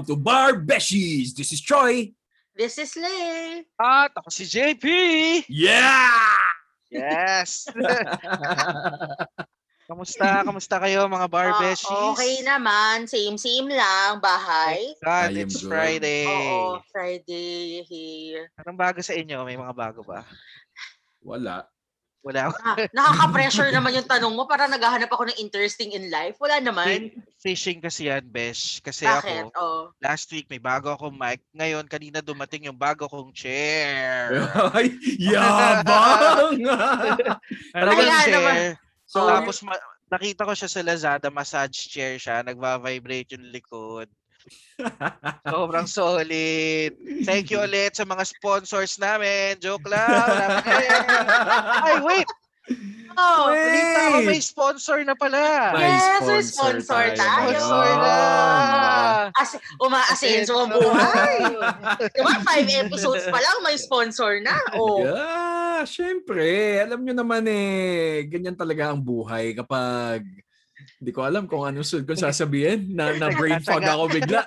Welcome to Bar Beshies. This is Troy. This is Lay. At ako si JP! Yeah! Yes! Kamusta? Kamusta kayo mga bar Ah, beshies? okay naman. Same-same lang. Bahay. God, am it's good. Friday. Oo, Friday here. Anong bago sa inyo? May mga bago ba? Wala. Wala. Ah, nakaka-pressure naman yung tanong mo. Para naghahanap ako ng interesting in life. Wala naman. Fishing kasi yan, Besh. Kasi Bakit? ako, Oh. last week may bago akong mic. Ngayon, kanina dumating yung bago kong chair. Ay, yabang! Talagang chair. naman. so, Tapos ma- nakita ko siya sa Lazada, massage chair siya, nagva-vibrate yung likod. Sobrang solid. Thank you ulit sa mga sponsors namin. Joke lang. Ay, wait. Oh, Wait. Balita ko may sponsor na pala. May Yes, may sponsor sponsor tayo tayo. Sponsor na. as, umaasenso ang buhay. diba? Five episodes pa lang, may sponsor na. Oh. yeah, syempre. Alam nyo naman eh, ganyan talaga ang buhay kapag hindi ko alam kung anong sunod kong sasabihin. Na, na brain fog ako bigla.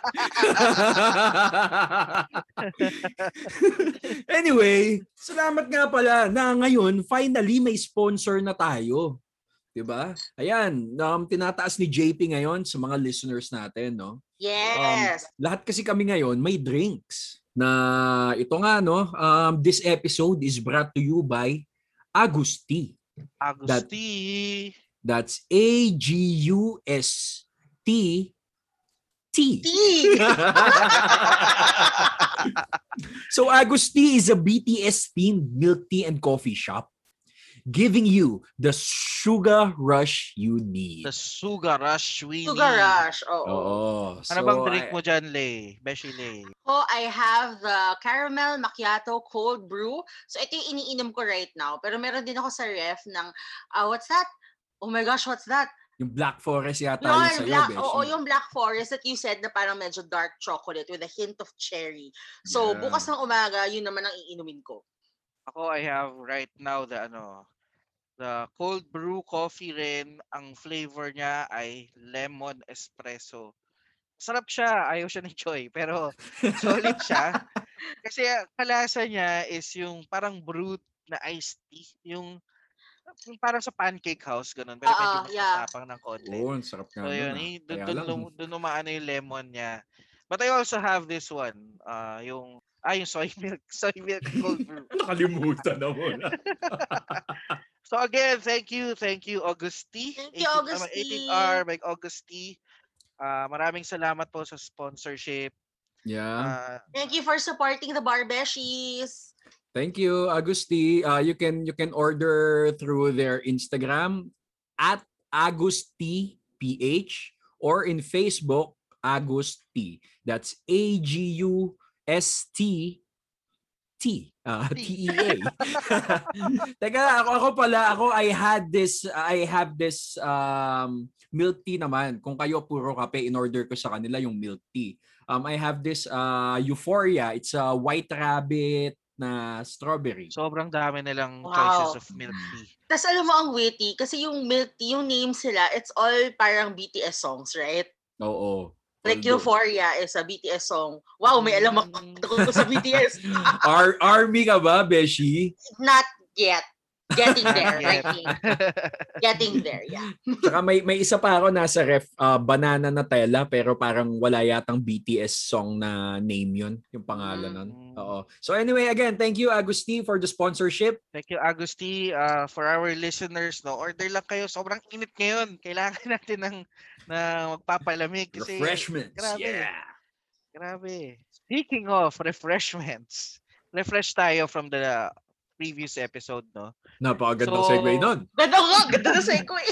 anyway, salamat nga pala na ngayon finally may sponsor na tayo. 'Di ba? Ayan, um, tinataas ni JP ngayon sa mga listeners natin, no? Yes. Lahat kasi kami ngayon may drinks. Na ito nga no, um, this episode is brought to you by Agusti. Agusti. That's A G U S T T. So Agusti is a BTS themed milk tea and coffee shop giving you the sugar rush you need. The Sugar Rush Winnie. Sugar rush. Oo. Oo. Ano bang drink mo dyan, Lay? Beshi Lay. Oh, I have the caramel macchiato cold brew. So ito yung iniinom ko right now. Pero meron din ako sa ref ng, ah, what's that? Oh my gosh, what's that? Yung Black Forest yata No, yun yung sa'yo, black, Beshi. oo, yung black forest that you said na parang medyo dark chocolate with a hint of cherry. So Yeah. bukas ng umaga, yun naman ang iinumin ko. Ako, I have right now the ano, the cold brew coffee rin. Ang flavor niya ay lemon espresso. Sarap siya. Ayaw siya ni Choi. Pero solid siya. Kasi ang kalasa niya is yung parang brewed na iced tea. Yung parang sa pancake house, ganun. Pero medyo mas yeah. matapang ng konti. Oo, ang sarap nga So yun, ah. eh, dun, Kaya dun, dun umaano yung lemon niya. But I also have this one. ah yung, ah, yung soy milk. Soy milk cold brew. Nakalimutan na mo na. So again, thank you, thank you, Augusti. Thank you, 18 uh, Augusti. 18R by Augusti. Ah, maraming salamat po sa sponsorship. Yeah. Ah, Thank you for supporting the Barbeshies. Thank you, Agusti. Uh, you can you can order through their Instagram at Agusti PH or in Facebook Agusti. That's A G U S T T. Uh, T E A. Teka, ako, ako pala, ako I had this I have this um milk tea naman. Kung kayo puro kape, in order ko sa kanila yung milk tea. Um I have this uh Euphoria. It's a white rabbit na strawberry. sobrang dami nilang Wow. choices of milk tea. Tapos alam mo ang witty, kasi yung milk tea, yung name sila, it's all parang BTS songs, right? Oo. Like Although- Euphoria is a BTS song. Wow, may alam ako Mm. tungkol sa BTS. Ar- army ka ba, Beshi? Not yet. Getting there, think. Getting there, yeah. Tsaka may, may isa pa ako nasa ref, ah, Banana Nutella, pero parang wala yatang BTS song na name yun, yung pangalan nun. Mm. Oo. So anyway, again, thank you, Agusti, for the sponsorship. Thank you, Agusti. Ah, for our listeners, no, order lang kayo. Sobrang init ngayon. Kailangan natin ng na magpapalamig kasi Refreshments. grabe. Yeah. Grabe. Speaking of refreshments, refresh tayo from the previous episode, no? Napakagandang So- segue nun. Ganda nga, ganda na segue.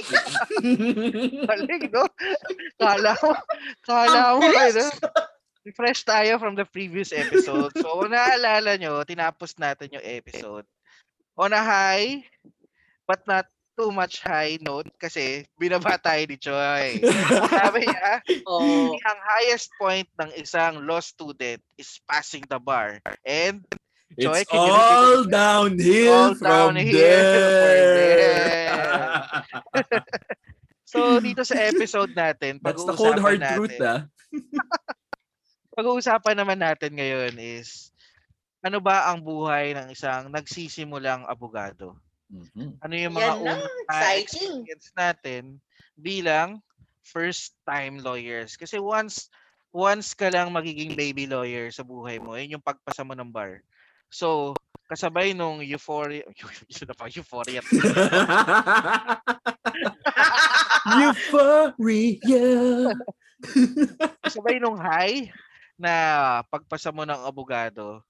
Galing, no? Kala mo, kala bilis. ano? Refresh tayo from the previous episode. So, kung naalala nyo, tinapos natin yung episode. On a high, but not too much high note kasi binaba tayo ni Choi. Sabi niya, Oh. ang highest point ng isang law student is passing the bar. And Joy, It's all downhill All from downhill there. so dito sa episode natin, That's the cold hard natin, truth, ah. pag-uusapan naman natin ngayon is ano ba ang buhay ng isang nagsisimulang abogado? Mhm. Ano yung mga Yan na, unang exciting. experience natin bilang first time lawyers? Kasi once once ka lang magiging baby lawyer sa buhay mo, yun yung pagpasa mo ng bar. So, kasabay nung euphoria, yun na pa, euphoria. Euphoria. kasabay nung high na pagpasa mo ng abogado,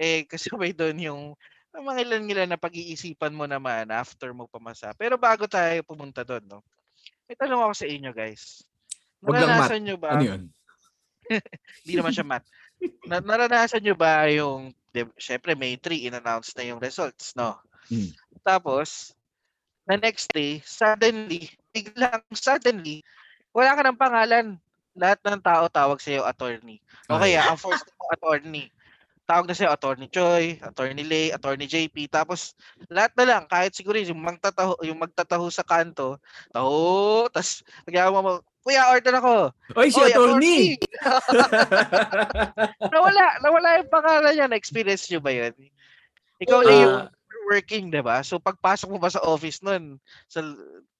eh kasabay doon yung ang mga ilan-ilan na pag-iisipan mo naman after mo pamasa. Pero bago tayo pumunta doon, no? May tanong ako sa inyo, guys. Naranasan nyo ba? ano yun? Hindi naman siya mat. Na, naranasan nyo ba yung, syempre May 3, in-announce na yung results, no? Hmm. Tapos, the next day, suddenly, biglang suddenly, wala ka ng pangalan. Lahat ng tao tawag sa'yo attorney. O Ay. kaya, ang first mo attorney. Tawag na sa'yo attorney Choi, attorney Lay, attorney JP. Tapos, lahat na lang, kahit siguro yung magtataho, yung magtataho sa kanto, taho, tapos, nagyawa mo, Kuya, order ako. Oy, si Oy, attorney! nawala, nawala yung pangalan niya. Na-experience nyo ba yun? Ikaw na yung Ah. working, di ba? So, pagpasok mo ba sa office nun, sa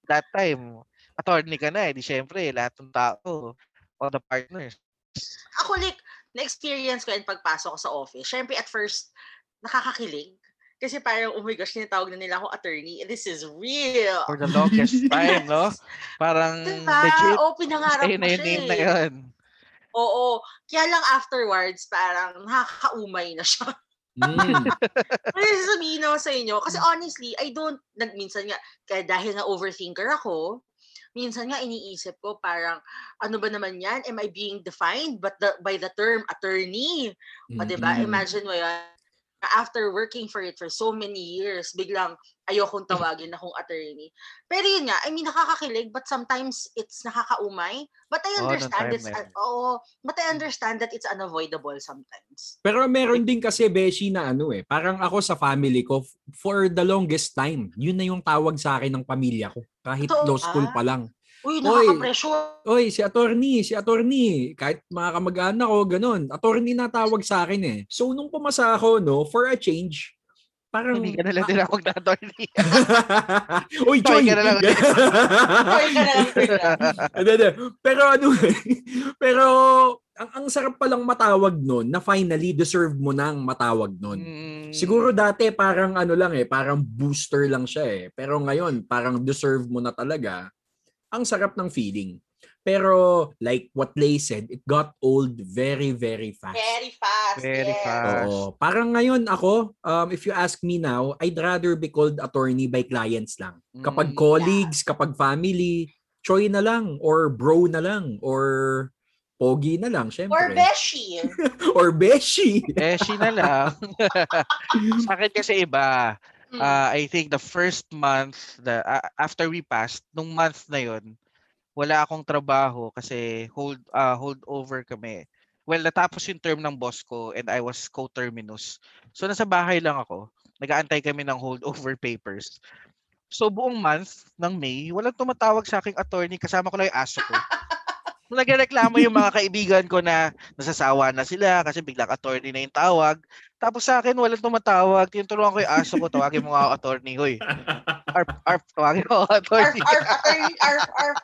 that time, attorney ka na eh. Di syempre, lahat ng tao, all the partners. Ako like, na-experience ko yung pagpasok ko sa office. Siyempre at first, nakakakilig. Kasi parang, oh my gosh, tinatawag na nila ako attorney. This is real. For the longest time, no? Parang Diba? legit. Oo, pinangarap Sa'yo ko siya name na eh. yun. Oo. Kaya lang afterwards, parang nakakaumay na siya. Mm. Ano sasabihin naman sa inyo? Kasi honestly, I don't, nag, minsan nga, kaya dahil nga overthinker ako, minsan nga iniisip ko parang, ano ba naman yan? Am I being defined but the, by the term attorney? O, di ba? Mm. Imagine mo yan. After working for it for so many years, biglang ayokong tawagin akong attorney. Pero yun nga, I mean, nakakakilig, but sometimes it's nakakaumay. But I nung understand time it's, na yun. oh, but I understand that it's unavoidable sometimes. Pero meron din kasi Beshi na ano eh, parang ako sa family ko for the longest time, yun na yung tawag sa akin ng pamilya ko kahit Totoo law school ba? pa lang. Uy, Oy. nakaka-pressure. Oy, si attorney, si attorney, kahit mga kamag-anak ko, ganun. Attorney na tawag sa akin eh. So nung pumasa ako, no, for a change, parang... Hindi ka na lang tinawag na attorney. Uy, Joy ka na lang. Joy ka na lang. Pero ano, pero ang, ang sarap palang matawag nun na finally deserve mo nang matawag nun. Mm, Siguro dati parang ano lang eh, parang booster lang siya eh. Pero ngayon, parang deserve mo na talaga. Ang sarap ng feeling. Pero like what Lay said, it got old very, very fast. Very fast. Very yes. fast. Oo. Parang ngayon ako, um, if you ask me now, I'd rather be called attorney by clients lang. Kapag Mm. colleagues, kapag family, Choy na lang, or bro na lang, or pogi na lang, syempre. Or Beshi. or beshi. She na lang. Sa akin kasi iba. Ah, I think the first month, the ah, after we passed, nung month na yon, wala akong trabaho kasi hold ah, hold over kami. Well, natapos yung term ng boss ko and I was co-terminus. So nasa bahay lang ako. Nag-aantay kami ng holdover papers. So buong month ng May, walang tumatawag sa aking attorney kasama ko lang yung aso ko. Nagreklamo yung mga kaibigan ko na nasasawa na sila kasi biglang attorney na yung tawag. Tapos sa akin, walang tumatawag. Tinuturuan ko yung aso ko, tawagin mo nga ako attorney. Hoy, arp, arp, tawagin mo ako attorney. arf, attorney, arf, arf.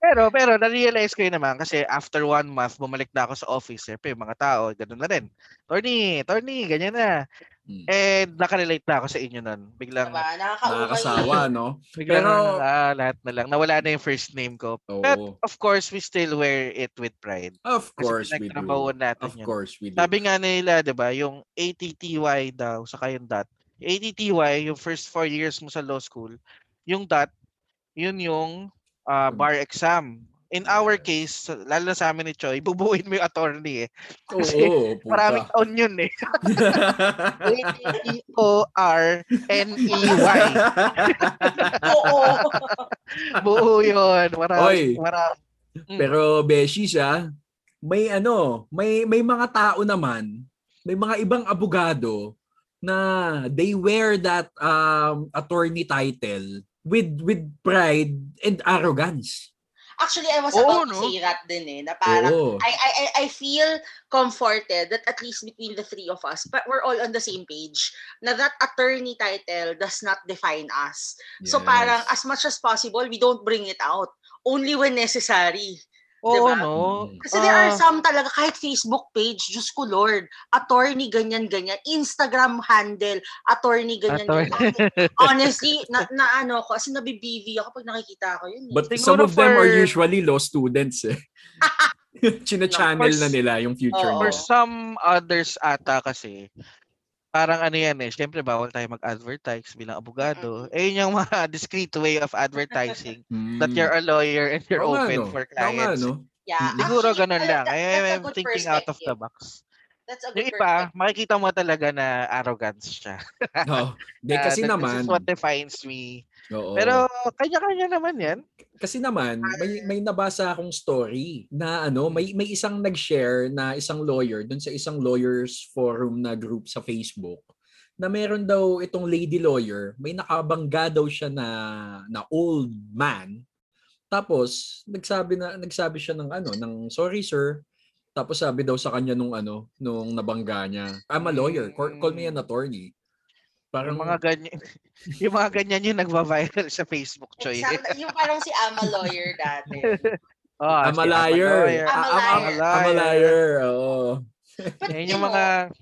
Pero, pero, na-realize ko yun naman kasi after one month, bumalik na ako sa office. Siyempre, mga tao, ganun na rin. Attorney, attorney, ganyan na. Hmm. And nakarelate na ako sa inyo nun. Biglang, Diba? Nakakasawa, no? biglang, Pero- ah, lahat na lang. Nawala na yung first name ko. But, Oo. of course, we still wear it with pride. Of Kasi course we do. natin Of yun. course we do. Sabi nga nila, 'di ba, yung ATTY daw saka yung DOT. ATTY, yung first four years mo sa law school, yung DOT, yun yung ah, Hmm. bar exam. In our case, lalo na sa amin ni Choi, bubuuin mo yung attorney eh. Oo, kasi puta. Maraming taon yun eh. A-T-T-O-R-N-E-Y. Oo. Buo yun. Maraming, Oy. maraming. Pero Beshi siya, may ano, may may mga tao naman, may mga ibang abogado na they wear that um attorney title with with pride and arrogance. Actually, I was Oo, about to no? say that din eh, na parang Oo. I, I, I- I feel comforted that at least between the three of us, but we're all on the same page, na that attorney title does not define us. So parang as much as possible, we don't bring it out. Only when necessary. Oo, Diba? no? Mm. Kasi there are Ah. some talaga, kahit Facebook page, Diyos ko Lord, attorney ganyan-ganyan, Instagram handle, attorney ganyan-ganyan. Honestly, na, na ano ko, kasi nabibivi ako pag nakikita ko yun. eh. But Siguro some of them are for- usually law students eh. China-channel No, na for- nila yung future Oo. For some others ata kasi, parang ano yan eh, syempre bawal tayo mag-advertise bilang abogado. Eh yun yung mga discreet way of advertising that Mm. you're a lawyer and you're Oo nga, open no? for Oo nga, clients. no? Yeah, Siguro actually, ganun lang. that- Eh, that's a I'm good thinking out of the perspective. box. That's a Yung good iba, perspective. makikita mo talaga na arrogance siya. Oh, di Ah, kasi that naman. This is what defines me. Oo. Pero kanya-kanya naman yan. kasi naman may may nabasa akong story na ano, may may isang nag-share na isang lawyer dun sa isang lawyers forum na group sa Facebook na meron daw itong lady lawyer, may nakabangga daw siya na na old man. Tapos nagsabi na nagsabi siya ng ano, ng sorry sir. Tapos sabi daw sa kanya nung ano, nung nabangga niya, I'm a lawyer, call, call me an attorney. Parang Yung mga ganyan, yung mga ganyan yung nagva-viral sa Facebook, Choy. Yung parang si Ama Lawyer dati. Oh, I'm a liar. I'm a I'm, I'm- liar. I'm a liar. Oo. But Yan yung mga...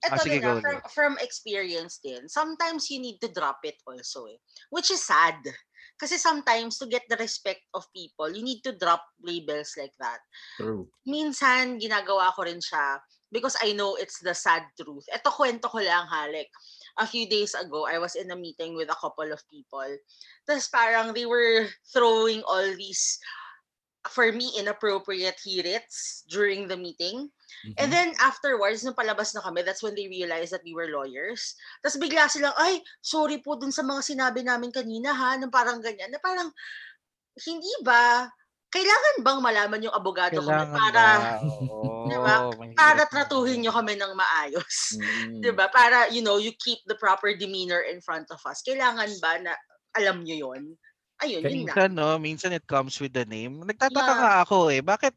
Ito Ah, sige, din ah, from, from experience din, sometimes you need to drop it also eh. Which is sad. Kasi sometimes to get the respect of people, you need to drop labels like that. True. Minsan, ginagawa ko rin siya because I know it's the sad truth. Ito kwento ko lang ha, like, a few days ago, I was in a meeting with a couple of people. Tapos parang they were throwing all these, for me, inappropriate hirits during the meeting. And Mhm. then afterwards, nung palabas na kami, that's when they realized that we were lawyers. Tapos bigla silang, ay, sorry po dun sa mga sinabi namin kanina ha, nung parang ganyan. Na parang, hindi ba, kailangan bang malaman yung abogado kami Kailangan para, ba? Oo, Diba? mahirap para yun. tratuhin nyo kami ng maayos? Mm. 'Di ba? Para, you know, you keep the proper demeanor in front of us. Kailangan ba na alam nyo yon Ayun, yun lang. Minsan, no, minsan it comes with the name. Nagtataka Yeah. nga ako eh, bakit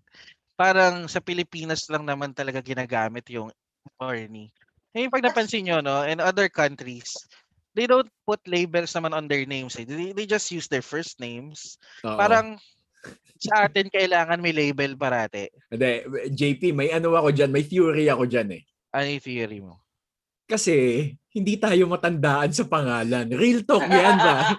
parang sa Pilipinas lang naman talaga ginagamit yung attorney? Eh, pag napansin nyo, no, in other countries, they don't put labels naman on their names. Eh. They, they just use their first names. Oo. Parang sa atin kailangan may label parate. Hindi, JP, may ano ako dyan, may theory ako dyan eh. Ano yung theory mo? Kasi hindi tayo matandaan sa pangalan. Real talk yan ba?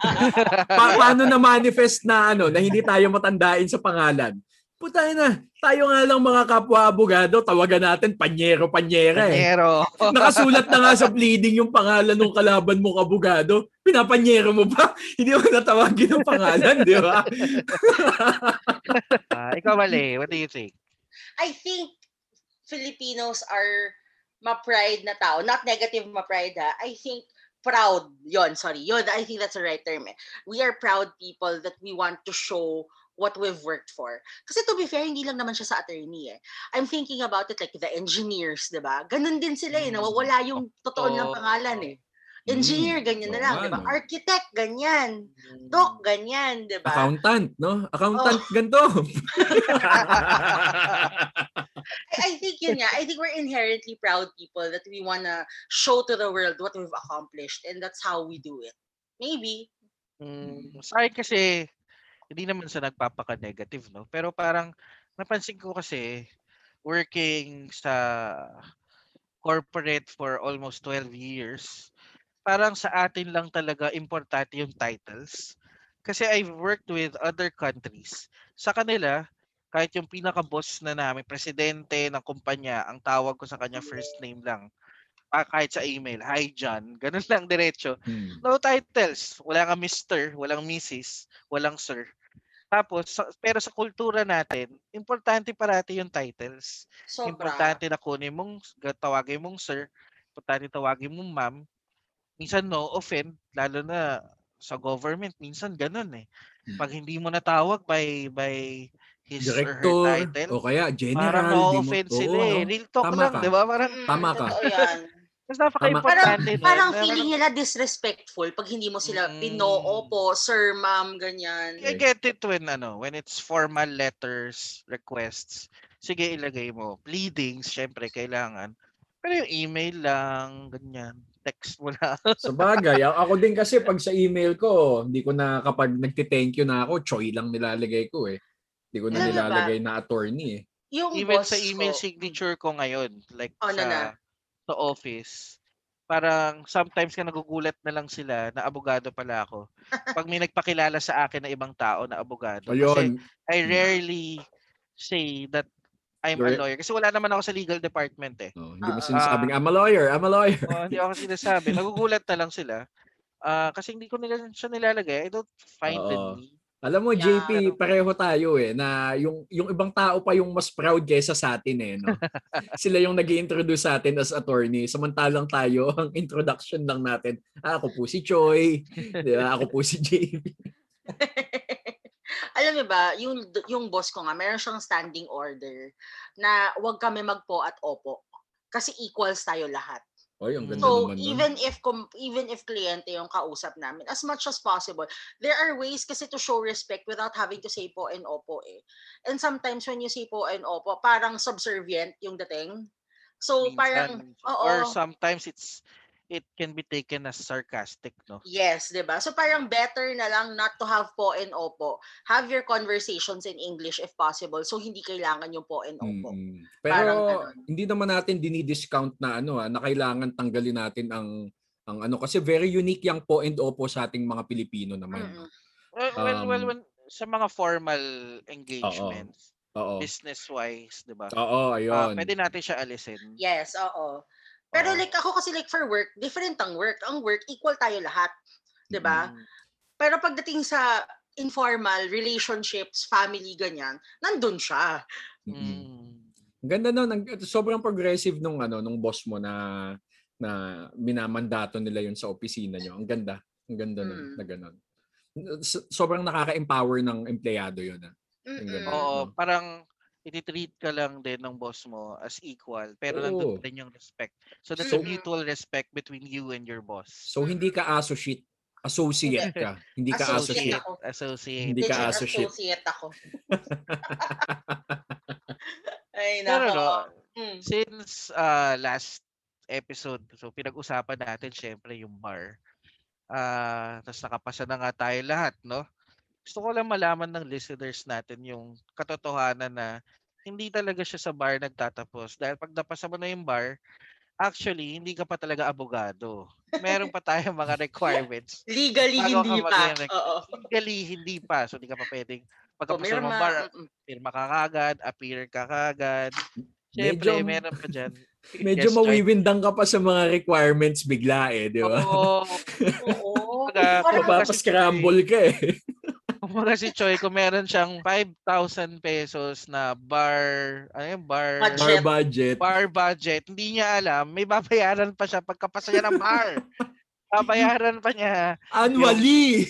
pa- paano na manifest na ano na hindi tayo matandain sa pangalan? Putay na, tayo nga lang mga kapwa abogado, tawagan natin panyero panyera eh. Pero, Nakasulat na nga sa pleading yung pangalan ng kalaban mong abogado. Pinapanyero mo pa. Hindi mo natawagin ng pangalan, di ba? ah, ikaw mali. What do you think? I think Filipinos are ma-pride na tao. Not negative ma-pride ha. I think proud. Yon, sorry. Yon, I think that's the right term eh. We are proud people that we want to show what we've worked for. Kasi to be fair, hindi lang naman siya sa attorney eh. I'm thinking about it like the engineers, di ba? Ganun din sila eh. Mm. Nawawala yung totoo ng pangalan eh. Engineer, ganyan na lang, di ba? Architect, ganyan. Doc, ganyan, di ba? Accountant, no? Accountant, Oh. ganito. I, I think yun nga. I think we're inherently proud people that we wanna show to the world what we've accomplished and that's how we do it. Maybe. Mm, sa akin kasi, hindi naman sa nagpapaka-negative, no? Pero parang, napansin ko kasi, working sa corporate for almost 12 years, parang sa atin lang talaga importante yung titles. Kasi I've worked with other countries. Sa kanila, kahit yung pinaka-boss na namin, presidente ng kumpanya, ang tawag ko sa kanya first name lang. Ah, kahit sa email, hi John, ganun lang diretso. Hmm. No titles. Wala kang Mr., walang Mrs., walang Sir. Tapos, sa- pero sa kultura natin, importante parati yung titles. Sobra. Importante na kunin mong, tawagin mong Sir, importante tawagin mong Ma'am. Minsan no offend, lalo na sa government, minsan ganun eh. Hmm. Pag hindi mo natawag by by his or Director, her title, o kaya general. parang di mo- no-offend Oo, sila eh. no? Real talk Tama lang, ka. di ba? Parang Mm, Tama ka. Yan. Mas napaka-importante. no? Parang Na- feeling nila disrespectful pag hindi mo sila Mm. pinoopo, sir, ma'am, ganyan. I get it when ano, when it's formal letters, requests. Sige, ilagay mo. Pleadings, syempre kailangan. Pero yung email lang, ganyan. Text mo lang. Sa bagay, ako din kasi pag sa email ko, hindi ko na kapag nagti-thank you na ako, choy lang nilalagay ko eh. Hindi ko na Alam mo ba? nilalagay na attorney eh. Yung Even boss sa email ko, signature ko ngayon, like Oh, sa, na na. sa office, parang sometimes ka nagugulat na lang sila na abogado pala ako. Pag may nagpakilala sa akin na ibang tao na abogado. Kasi Ayun, I rarely say that I'm a You're- lawyer. Kasi wala naman ako sa legal department eh. oh, hindi mo Ah, sinasabing, I'm a lawyer, I'm a lawyer. Oh, hindi ako sinasabi. Nagugulat na lang sila. Ah, kasi hindi ko nila siya nilalagay. I don't find the Oo. need. Alam mo, Yeah. JP, pareho tayo eh, na yung, yung ibang tao pa yung mas proud kaysa sa atin eh. No? Sila yung nag introduce sa atin as attorney. Samantalang tayo, ang introduction lang natin, ah, ako po si Choi, di ba? ako po si JP. Alam mo ba, yung yung boss ko nga, meron siyang standing order na wag kami magpo at opo. Kasi equals tayo lahat. Oy, ang ganda So naman nun. even if com- even if kliyente yung kausap namin, as much as possible, there are ways kasi to show respect without having to say po and opo eh. And sometimes when you say po and opo, parang subservient yung dating. So parang Minsan, oo. or sometimes it's it can be taken as sarcastic, no? Yes, 'di ba? So parang better na lang not to have po and opo. Have your conversations in English if possible. So hindi kailangan yung po and opo. Parang Pero ganun. hindi naman natin dinidiscount na ano ah, na kailangan tanggalin natin ang ang ano kasi very unique yung po and opo sa ating mga Pilipino naman. Mm-mm. Well, well, well Um, when, sa mga formal engagements, Oo. business-wise, di ba? Oo, Ah, ayun. pwede natin siya alisin. Yes, oo. Pero like ako kasi like for work, different ang work. Ang work equal tayo lahat, 'di ba? Mm. Pero pagdating sa informal relationships, family ganyan, nandun siya. Mm. Ang ganda nun, ang, sobrang progressive nung ano nung boss mo na na minamandato nila yun sa opisina nyo. Ang ganda. Ang ganda nun, Mm. na ganun. So- Sobrang nakaka-empower ng empleyado yun. Ah. Oo, no? parang ititreat ka lang din ng boss mo as equal, pero Oo. nandun pa rin yung respect. So that's a Mm. mutual respect between you and your boss. So hindi ka associate, associate ka. Hindi ka Associate associate. ako. Associate. Hindi ka associate. associate ako. Ay, Pero nako. no, Mm. since uh, last episode, so pinag-usapan natin syempre yung bar. Ah, tapos nakapasa na nga tayo lahat, no? Gusto ko lang malaman ng listeners natin yung katotohanan na hindi talaga siya sa bar nagtatapos. Dahil pag napasa mo na yung bar, actually, hindi ka pa talaga abogado. Meron pa tayong mga requirements. Legally, Bago hindi pa. mag- Oo. Legally, hindi pa. So, hindi ka pa pwedeng pagkapasa mo ng Pumirma. bar, pirma ka kagad, appear ka kagad. Siyempre, Medyo- meron pa dyan. Medyo Yes, mawiwindang ka pa sa mga requirements bigla eh, di ba? Oo. Oo. Si Mapapascramble ka eh. Kumbaga si Choi, kung meron siyang 5,000 pesos na bar, ano yung bar? Budget. Bar budget. Bar budget, hindi niya alam, may babayaran pa siya pagkapasa niya ng bar. babayaran pa niya Annually!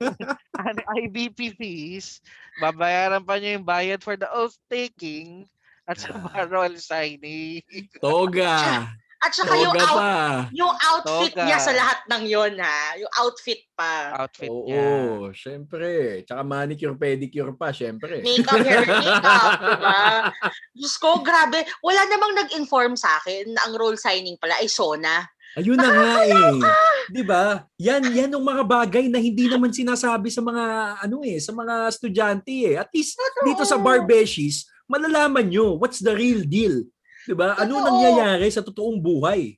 ang IBP fees, babayaran pa niya yung bayad for the oath taking at sa Ah. bar roll signing. Toga. At saka yung, Toga out, pa. yung outfit Toga. niya sa lahat ng yon ha. Yung outfit pa. Outfit Oo, niya. syempre. Tsaka manicure, pedicure pa, syempre. Makeup, hair, makeup, diba? Diyos ko, grabe. Wala namang nag-inform sa akin na ang role signing pala ay Sona. Ayun na nga eh. 'Di ba? Yan yan yung mga bagay na hindi naman sinasabi sa mga ano eh, sa mga estudyante eh. At least dito sa bar beshies, malalaman nyo what's the real deal. 'Di ba? Ano Totoo. nangyayari sa totoong buhay?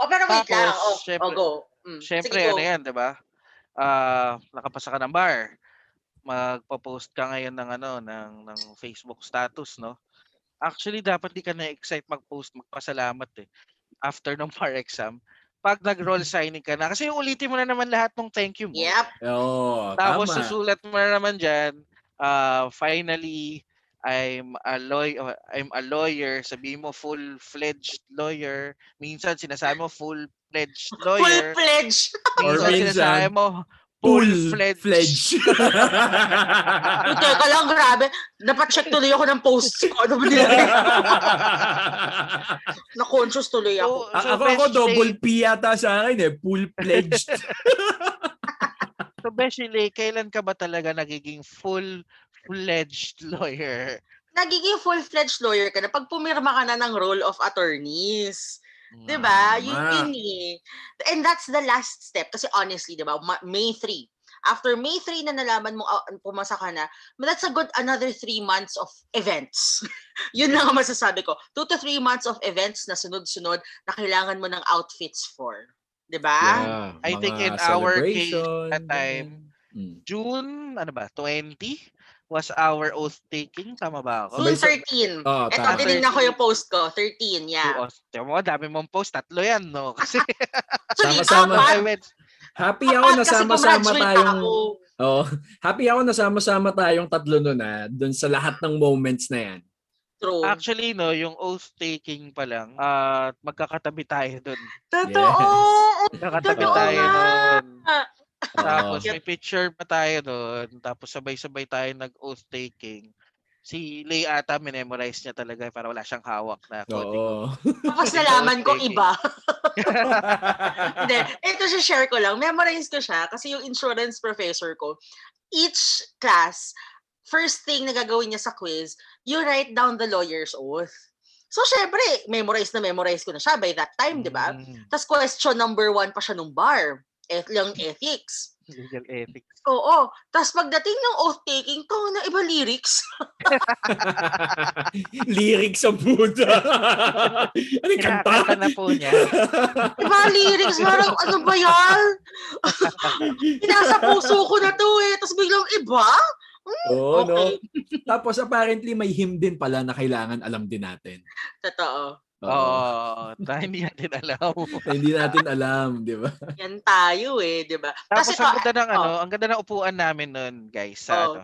O, pero wait Tapos, lang. O, syempre- o, go. Mm. Sige, go. ano yan, di ba? Ah, nakapasa ka ng bar. Magpo-post ka ngayon ng ano, ng ng Facebook status, no? Actually, dapat di ka na-excite mag-post, magpasalamat eh. After ng bar exam. Pag nag-roll signing ka na. Kasi ulitin mo na naman lahat ng thank you mo. Yep. Oo, Tapos tama. susulat mo na naman dyan, ah, finally, I'm a lawyer, I'm a lawyer, sabihin mo full-fledged lawyer. Minsan sinasabi mo full-fledged Full lawyer. pledge. Or Minsan sinasabi minsan- mo Full-fledged. fledged. Uy, teka lang, grabe. Napacheck tuloy ako ng posts ko. Ano ba nilagay? Na-conscious tuloy ako. So, so ako, ako double P yata sa akin eh. Full-fledged. So, Beshi Lay, kailan ka ba talaga nagiging full-fledged lawyer? Nagiging full-fledged lawyer ka na pag pumirma ka na ng role of attorneys. 'Di ba? Yun Tama. yun eh. And that's the last step kasi honestly, 'di ba? Ma- May 3. After May 3 na nalaman mo ah, pumasa ka na, that's a good another three months of events. yun lang ang masasabi ko. Two to three months of events na sunod-sunod na kailangan mo ng outfits for. 'Di ba? Yeah, I think in our case that time, ganyan. Mm. June, ano ba, 20 was our oath taking. Tama ba ako? June Sabay 13. Oh, Ito, tama. tinignan ko yung post ko. 13, yeah. Tiyan mo, dami mong post. Tatlo yan, no? Kasi Sama-sama. Happy ako na sama-sama tayong ako. Oh, happy ako na sama-sama tayong tatlo nun ah, dun sa lahat ng moments na yan. True. Actually, no, yung oath taking pa lang, ah magkakatabi tayo doon. Totoo! Magkakatabi Totoo tayo nga. doon. Tapos may picture pa tayo doon. Tapos sabay-sabay tayo nag-oath taking. Si Lay ata minemorize niya talaga para wala siyang hawak na coding. Oo. Tapos nalaman ko iba. Hindi, ito siya share ko lang. Memorize ko siya kasi yung insurance professor ko, each class, first thing na gagawin niya sa quiz, you write down the lawyer's oath. So, syempre, memorize na memorize ko na siya by that time, di ba? Mm, Tapos question number one pa siya nung bar. Eth lang ethics. legal ethics. Oo. Tapos pagdating ng oath-taking, to na iba lyrics. Lyrics sa Buddha. ano yung kanta? Kinakanta na po niya. Iba lyrics, parang ano ba yan? Pinasa puso ko na to eh. Tapos biglang iba? Oo, no? Okay. Tapos apparently may hymn din pala na kailangan alam din natin. Totoo. Oo, na hindi natin alam. Na hindi natin alam, di ba? Yan tayo eh, di ba? Tapos Kasi ang ganda ng ano, oh. ang ganda ng upuan namin noon, guys, sa Oh. ano,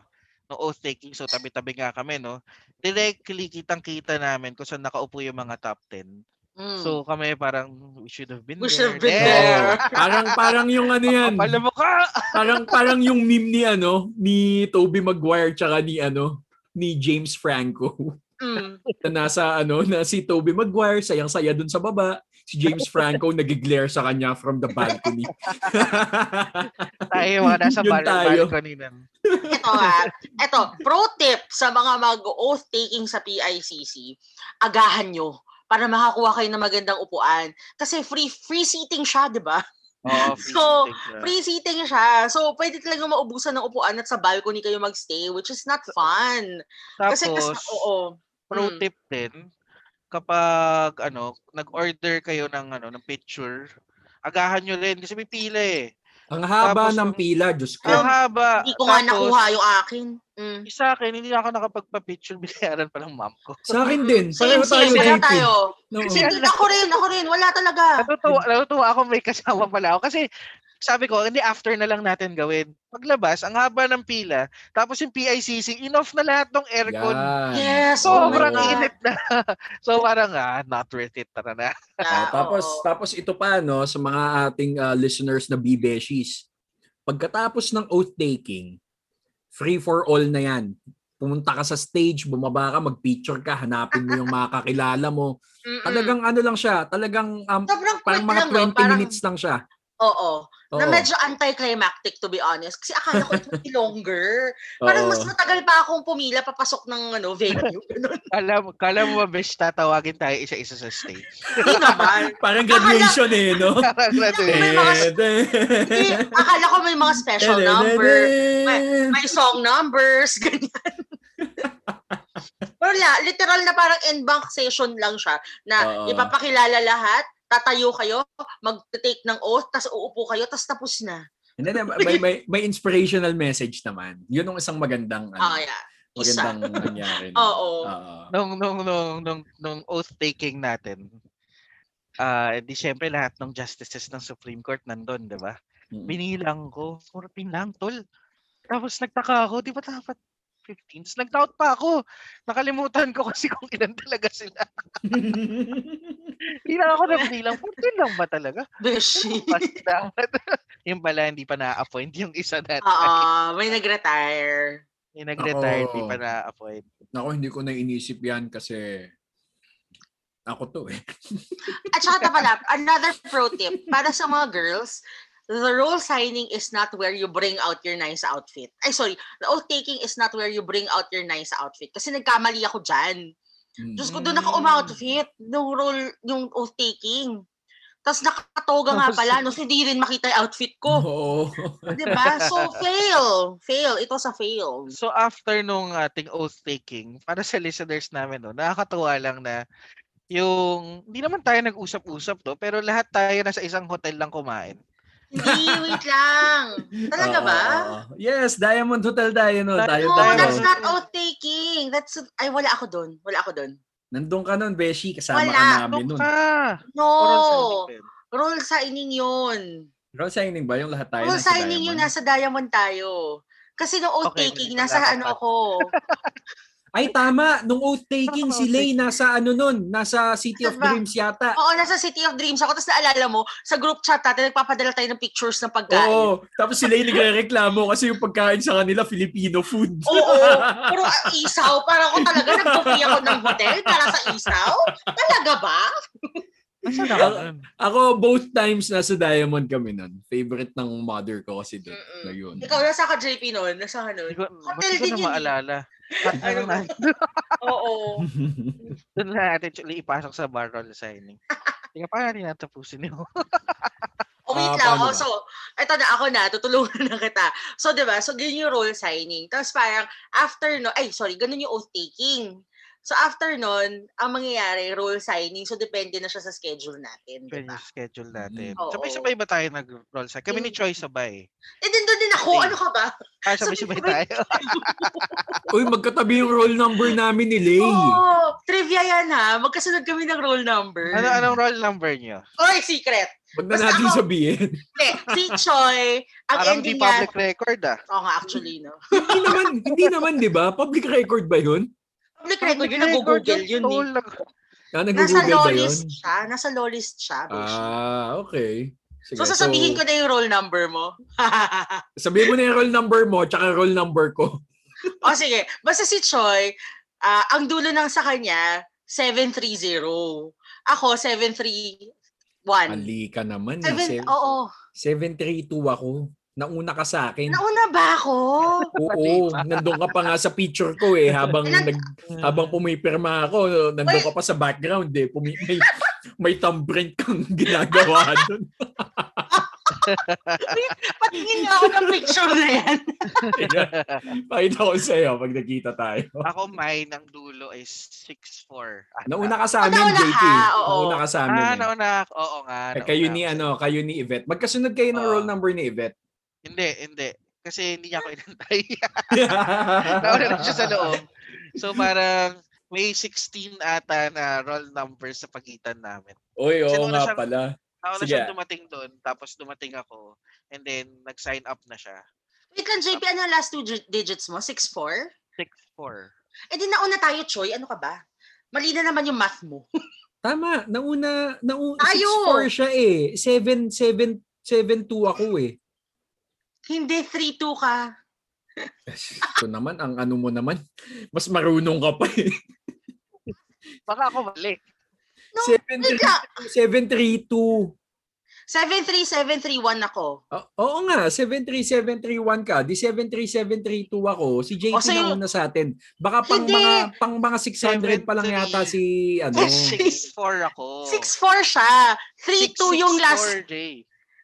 no oath taking. So tabi-tabi nga kami, no. Directly kitang-kita namin kung saan nakaupo yung mga top 10. Mm. So kami parang we should have been We there. should have been there. there. Parang parang yung ano yan. Kapal na mukha. Parang parang yung meme ni ano, ni Toby Maguire tsaka ni ano, ni James Franco. Mm. na nasa ano, na si Toby Maguire sayang-saya dun sa baba. Si James Franco nagiglare sa kanya from the balcony. Tayo mga nasa bal- tayo. balcony nun. Ito ha. Ito, pro tip sa mga mag-oath taking sa PICC, agahan nyo para makakuha kayo ng magandang upuan. Kasi free free seating siya, di ba? Oo, free So, seating siya. Free seating siya. So, pwede talaga maubusan ng upuan at sa balcony kayo magstay, which is not fun. Tapos, Kasi, kasi oo. Pro Mm. tip din, kapag ano, nag-order kayo ng ano, ng picture, agahan nyo rin kasi may pila eh. Ang haba Tapos ng yung- pila, Diyos ko. Ang haba. Hindi ko nga Tapos, nakuha yung akin. Mm. Sa akin, hindi ako nakapagpa-picture, binayaran pa ng mom ko. Sa akin din. Same, Pareho tayo same. Wala dito. tayo. No. Kasi- ako rin, ako rin. Wala talaga. Natutuwa, natutuwa ako may kasama pala ako kasi sabi ko, hindi after na lang natin gawin. Paglabas, ang haba ng pila, tapos yung PICC, inoff na lahat ng aircon. Yes, oh Sobrang God. init na. so parang, ah, not worth it. Tara na. Ah, Yeah, tapos tapos ito pa no sa mga ating ah, listeners na bibeshies. Pagkatapos ng oath taking, free for all na 'yan. Pumunta ka sa stage, bumaba ka, mag-picture ka, hanapin mo yung mga kakilala mo. Mm-mm. Talagang ano lang siya, talagang um, Sobrang parang mga lang, no? 20 Parang, minutes lang siya. Oo. Na Oo. medyo anticlimactic to be honest. Kasi akala ko it would be longer. Parang Oo. mas matagal pa akong pumila papasok ng ano, venue. Ganun. Kala, mo- kala mo ba, besh, tatawagin tayo isa-isa sa stage. Hindi naman. Parang graduation eh, no? Parang graduate. May mga- Hindi, akala ko may mga special number. May song numbers, ganyan. Wala, literal na parang end bank session lang siya na Oo. ipapakilala lahat, tatayo kayo, mag-take ng oath, tas uupo kayo, tas tapos na. Hindi, hindi, may, may, may inspirational message naman. Yun ang isang magandang, ano, Ah, yeah. Isa. magandang nangyari. Oo. Oo. nung, nung, nung, nung, nung oath taking natin, ah, di syempre lahat ng justices ng Supreme Court nandun, di ba? Binilang ko, 14 lang, tol. Tapos nagtaka ako, di ba dapat 15? Tapos nag-doubt pa ako. Nakalimutan ko kasi kung ilan talaga sila. Hindi lang ako nabilang. 14 lang ba talaga? Beshi. Dapat. yung pala, hindi pa na-appoint yung isa that Oo, may nag-retire. Yung nag-retire, hindi Ako. pa na-appoint. Nako, hindi ko na inisip yan kasi ako to eh. At saka pala, another pro tip, para sa mga girls, the role signing is not where you bring out your nice outfit. Ay, sorry. The oath taking is not where you bring out your nice outfit. Kasi nagkamali ako dyan. Mm. Diyos ko, doon ako umoutfit. Nung role, yung oath taking. Tapos nakatoga nga pala, no, so hindi rin makita yung outfit ko. Oo. Diba? So, fail. Fail. It was a fail. So after nung ating oath taking, para sa listeners namin, no, nakakatuwa lang na yung, hindi naman tayo nag-usap-usap to, pero lahat tayo nasa isang hotel lang kumain. Hindi, wait lang. Talaga ba? Yes, Diamond Hotel tayo no. Tayo- Tayo No, tayo. that's not oath taking. That's, ay, wala ako doon. Wala ako doon. Nandun ka nun, Beshi. Kasama Wala. ka namin nun. ka? No. Oral signing yun. Roll signing ba yung lahat tayo Role nasa signing yun, nasa Diamond tayo. Kasi nung oath Okay, nasa ano ako. Ay, tama. Nung oath taking, si Lay nasa ano nun? Nasa City of? Dreams yata. Oo, nasa City of Dreams ako. Tapos naalala mo, sa group chat natin, nagpapadala tayo ng pictures ng pagkain. Oo. Oo. Tapos si Lay nagre-reklamo kasi yung pagkain sa kanila, Filipino food. Puro ah, isaw. Para ko talaga nag-booking ako ng hotel para sa isaw. Talaga ba? Nasaan ako? Ako, both times nasa Diamond kami nun. Favorite ng mother ko kasi doon. Mm-mm. Na yun. Ikaw, nasa ka JP noon? Nasa ka noon? Hotel din na yun eh. maalala. Na Ano natin. Oo. Doon na natin actually ipasok sa bar roll signing. Tingnan pa natin natapusin yun. Oh, wait Ah, lang. Oh, so, eto na, ako na. Tutulungan na kita. So, di ba? So, ganyan yung role signing. Tapos parang, after no, ay, sorry, ganun yung oath taking. So, after nun, ang mangyayari, role signing. So, depende na siya sa schedule natin. Di Pwede ba? yung schedule natin. Oo. Sabay-sabay ba tayo nag-roll sign? Kami ni Choi sabay. Eh, din doon din ako. Ano ka ba? Ah, sabay-sabay Sabay- tayo. Uy, magkatabi yung roll number namin ni Lay. Oo. trivia yan ha. Magkasunod kami ng roll number. ano anong roll number niyo? Oy, secret. Wag na natin ako- sabihin. Hindi, si Choi, ang Parang di ending niya, public record ah. Oo nga, actually, no? hindi naman, hindi naman, di ba? Public record ba yun? Public record yun, nag-google yun eh. Tol, nag- Ah, Nasa law yun? list siya. Nasa law list siya. Ah, okay. Sige, so, sasabihin ko na yung roll number mo. Sabihin mo na yung roll number mo, tsaka roll number ko. o sige, basta si Choi, ah, ang dulo ng sa kanya, 730. Ako, 731. Mali ka naman. Seven, eh. Seven- oo. 732 ako. Nauna ka sa akin. Nauna ba ako? Oo, nandun ka pa nga sa picture ko eh habang nag habang pumipirma ako, nandun ka pa sa background eh. Pumi, may, may thumbprint kang ginagawa doon. Patingin nga ako ng picture na yan. Pakita ko sa iyo pag nakita tayo. Ako, mine ang dulo is 6'4". Ah, Nauna ka sa Oh, amin, nauna JP. ka, oo. Nauna ka sa amin. Ah, nauna. Oo nga. Nauna kayo ni ano, kayo ni Yvette. Magkasunod kayo ng Oo. roll number ni Yvette. Hindi, hindi. Kasi hindi niya ako inantay. Nauna na siya sa loob. So parang may 16 ata na roll number sa pagitan namin. Uy, oo nauna nga siyang- pala. Nauna Sige. siya dumating doon, tapos dumating ako, and then nag-sign up na siya. Wait lang, JP, ano last two gi- digits mo? 6'4"? 6'4". Eh di nauna tayo, Choi. Ano ka ba? Mali na naman yung math mo. Tama, nauna, nauna, Tayo! 6'4 siya eh. 7, 7, 7'2 ako eh. Hindi, 3-2 ka. Ito naman, ang ano mo naman, mas marunong ka pa eh. Baka ako mali. No, wait lang. 732. 73731 ako. O- oo nga, 73731 ka. Di 73732 ako. Si JP O, so na yung- una sa atin. Baka pang Hindi. mga pang mga 600 pa lang yata si ano. 6'4 ako. 6'4 siya. 3-2 yung last. 6'6'4", Jay.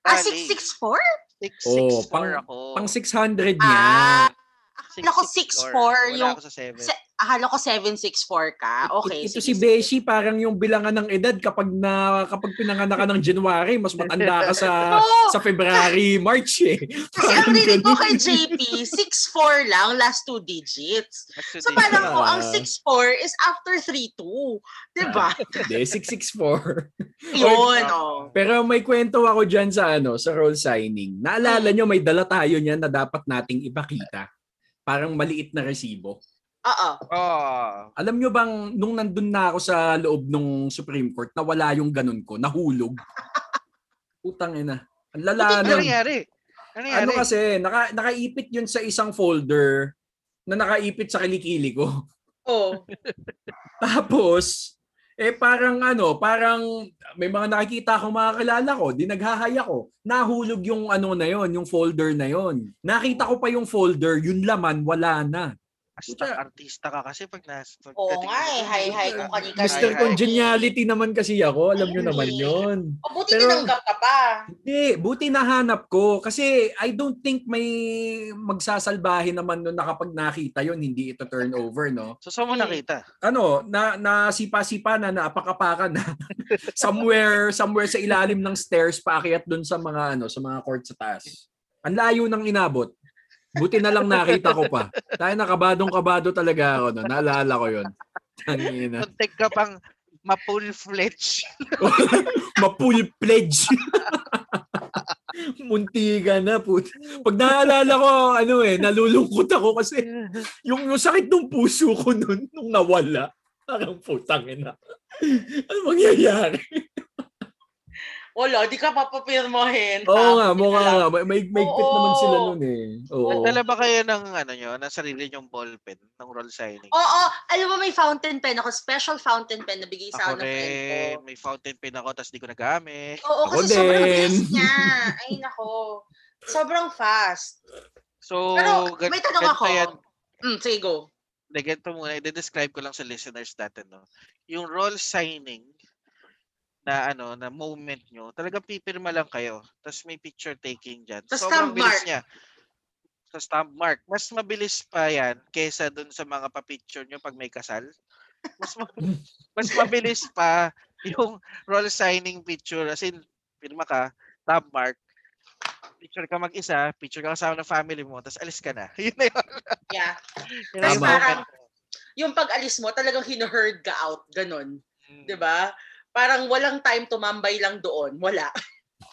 Ah, Tali. 6'6'4? 6'6'4 Oh, pang- ako. Pang 600 niya. Ah, akala ko 6'6'4". 6'4 Wala yung... ako sa 7. Se- akala ko 7'6'4 ka. Okay. Ito sige, si. Beshi, parang yung bilangan ng edad kapag na kapag pinanganak ka ng January, mas matanda ka sa Oo. sa February, March eh. Kasi ang rinig ko kay JP, 6'4 lang, last two digits. So parang ko, ang 6'4 is after 3'2. Diba? Hindi, 664. Yun, oh. Pero may kwento ako dyan sa ano, sa role signing. Naalala nyo, may dala tayo niyan na dapat nating ipakita. Parang maliit na resibo. Oo. Oh. Alam nyo bang, nung nandun na ako sa loob ng Supreme Court, nawala yung ganun ko, nahulog. Putang ina. Ang lala Ano nangyari? Ano nangyari? Ano kasi, naka, nakaipit yun sa isang folder na nakaipit sa kilikili ko. Oh. Tapos, eh parang ano, parang may mga nakikita akong mga kilala ko, di naghahay ako. Nahulog yung ano na yon, yung folder na yon. Nakita ko pa yung folder, yung laman wala na. Basta artista ka kasi pag nas... pag Oo nga mo- eh. Hi-hi kung kanika. Mr. Hi-hi. Congeniality naman kasi ako, alam nyo naman yon. O buti Pero- tinanggap ka pa. Hindi, buti nahanap ko kasi I don't think may magsasalbahin naman nun na kapag nakita yon hindi ito turn over, no? So saan mo Hmm. nakita? ano, na nasipa-sipa na, naapakapakan na. somewhere, somewhere sa ilalim ng stairs paakyat doon sa mga ano, sa mga court sa taas. Ang layo ng inabot. Buti na lang nakita ko pa. Tayo nakabadong kabado talaga ako no. Naalala ko 'yon. Tangina. Kontek ka pang mapul-fledged. Mapul pledge. Muntiga na put. Pag naalala ko, ano eh, nalulungkot ako kasi yung, yung sakit ng puso ko nun, nung nawala. Parang putang ina. Ano mangyayari? Wala, di ka papapirmahin. Oo nga, mukha nga. May, may, may Oo. naman sila nun eh. Oo. Dala ba kayo ng ano nyo, ng sarili nyong ballpen, ng roll signing? Oo, alam mo may fountain pen ako, special fountain pen na bigay sa Ako ng friend ko. rin, may fountain pen ako, tapos di ko nagamit. Oo, Ako kasi sobrang din. fast niya. Ay nako. Sobrang fast. So, Pero gan- may tanong ako. yan. Mm, sige, go. Hindi, ganito muna, i-describe ko lang sa listeners natin, no? Yung roll signing na ano, na moment nyo, talagang pipirma lang kayo. Tapos may picture taking. Tapos Sobrang stamp bilis mark. niya. Sa stamp mark. Mas mabilis pa yan kesa dun sa mga pa-picture nyo pag may kasal. Mas, ma- mas mabilis pa yung roll signing picture. As in, pirma ka, stamp mark, picture ka mag-isa, picture ka kasama ng family mo, tapos alis ka na. Yun na yun. Yeah. Yun Tama. parang, yung pag-alis mo, talagang hino-herd ka out. Ganon. Mm. 'Di ba? Parang walang time tumambay lang doon. Wala.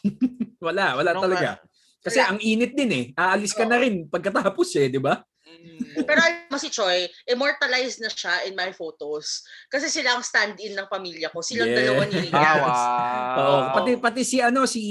Wala, wala talaga. Kasi Wala. ang init din eh. Aalis ka na rin pagkatapos eh, di ba? Mm. Pero alam mo si Choi, immortalized na siya in my photos. Kasi sila ang stand-in ng pamilya ko. Silang Yes. dalawa ni. Ah, Oo, wow. pati pati si ano si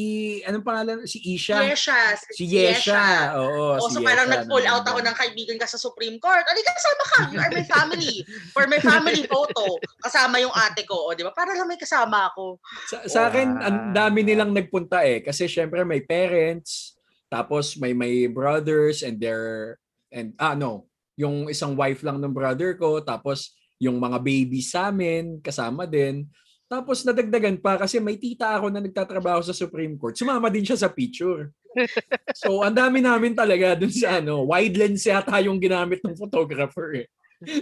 anong pangalan si Isha. Yesha. Si Yesha. Oo, O, si so parang Yesha nag-pull out ako ng kaibigan ka sa Supreme Court. Ali, kasama ka. You are my family. For my family photo. Kasama yung ate ko. O, di ba? Para lang may kasama ako. Sa, sa akin, ang dami nilang nagpunta eh. Kasi syempre may parents, tapos may may brothers and their, and ah no, yung isang wife lang ng brother ko, tapos yung mga babies sa amin, kasama din. Tapos nadagdagan pa kasi may tita ako na nagtatrabaho sa Supreme Court. Sumama din siya sa picture. So, ang dami namin talaga dun sa ano, wide lens yata yung ginamit ng photographer eh.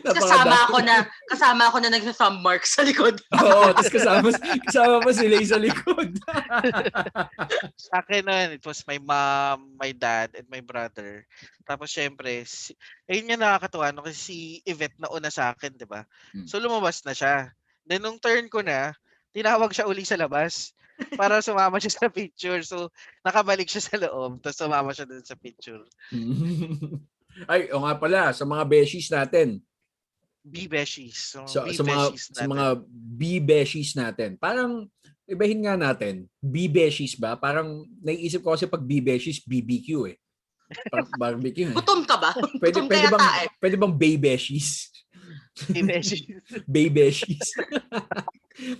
Kasama ako na, kasama ako na nag-thumb mark sa likod. Oo, tapos kasama, kasama pa sila yung sa likod. Sa akin nun, it was my mom, my dad, and my brother. Tapos syempre, si, ayun nga nakakatuwa no, kasi si Yvette na una sa akin, di ba? Hmm. So lumabas na siya. Then nung turn ko na, tinawag siya uli sa labas para sumama siya sa picture. So nakabalik siya sa loob, tapos sumama siya dun sa picture. Ay, o nga pala, sa mga beshies natin, B-beshies. So, sa, sa mga B-beshies sa natin. mga B-beshies natin. Parang ibahin nga natin, B-beshies ba? Parang naiisip ko kasi pag B-beshies, BBQ eh. Parang barbecue eh. Gutom ka ba? Pwede, Gutom pwede bang, ka eh. pwede bang bay-beshies? B-beshies. Bay-beshies.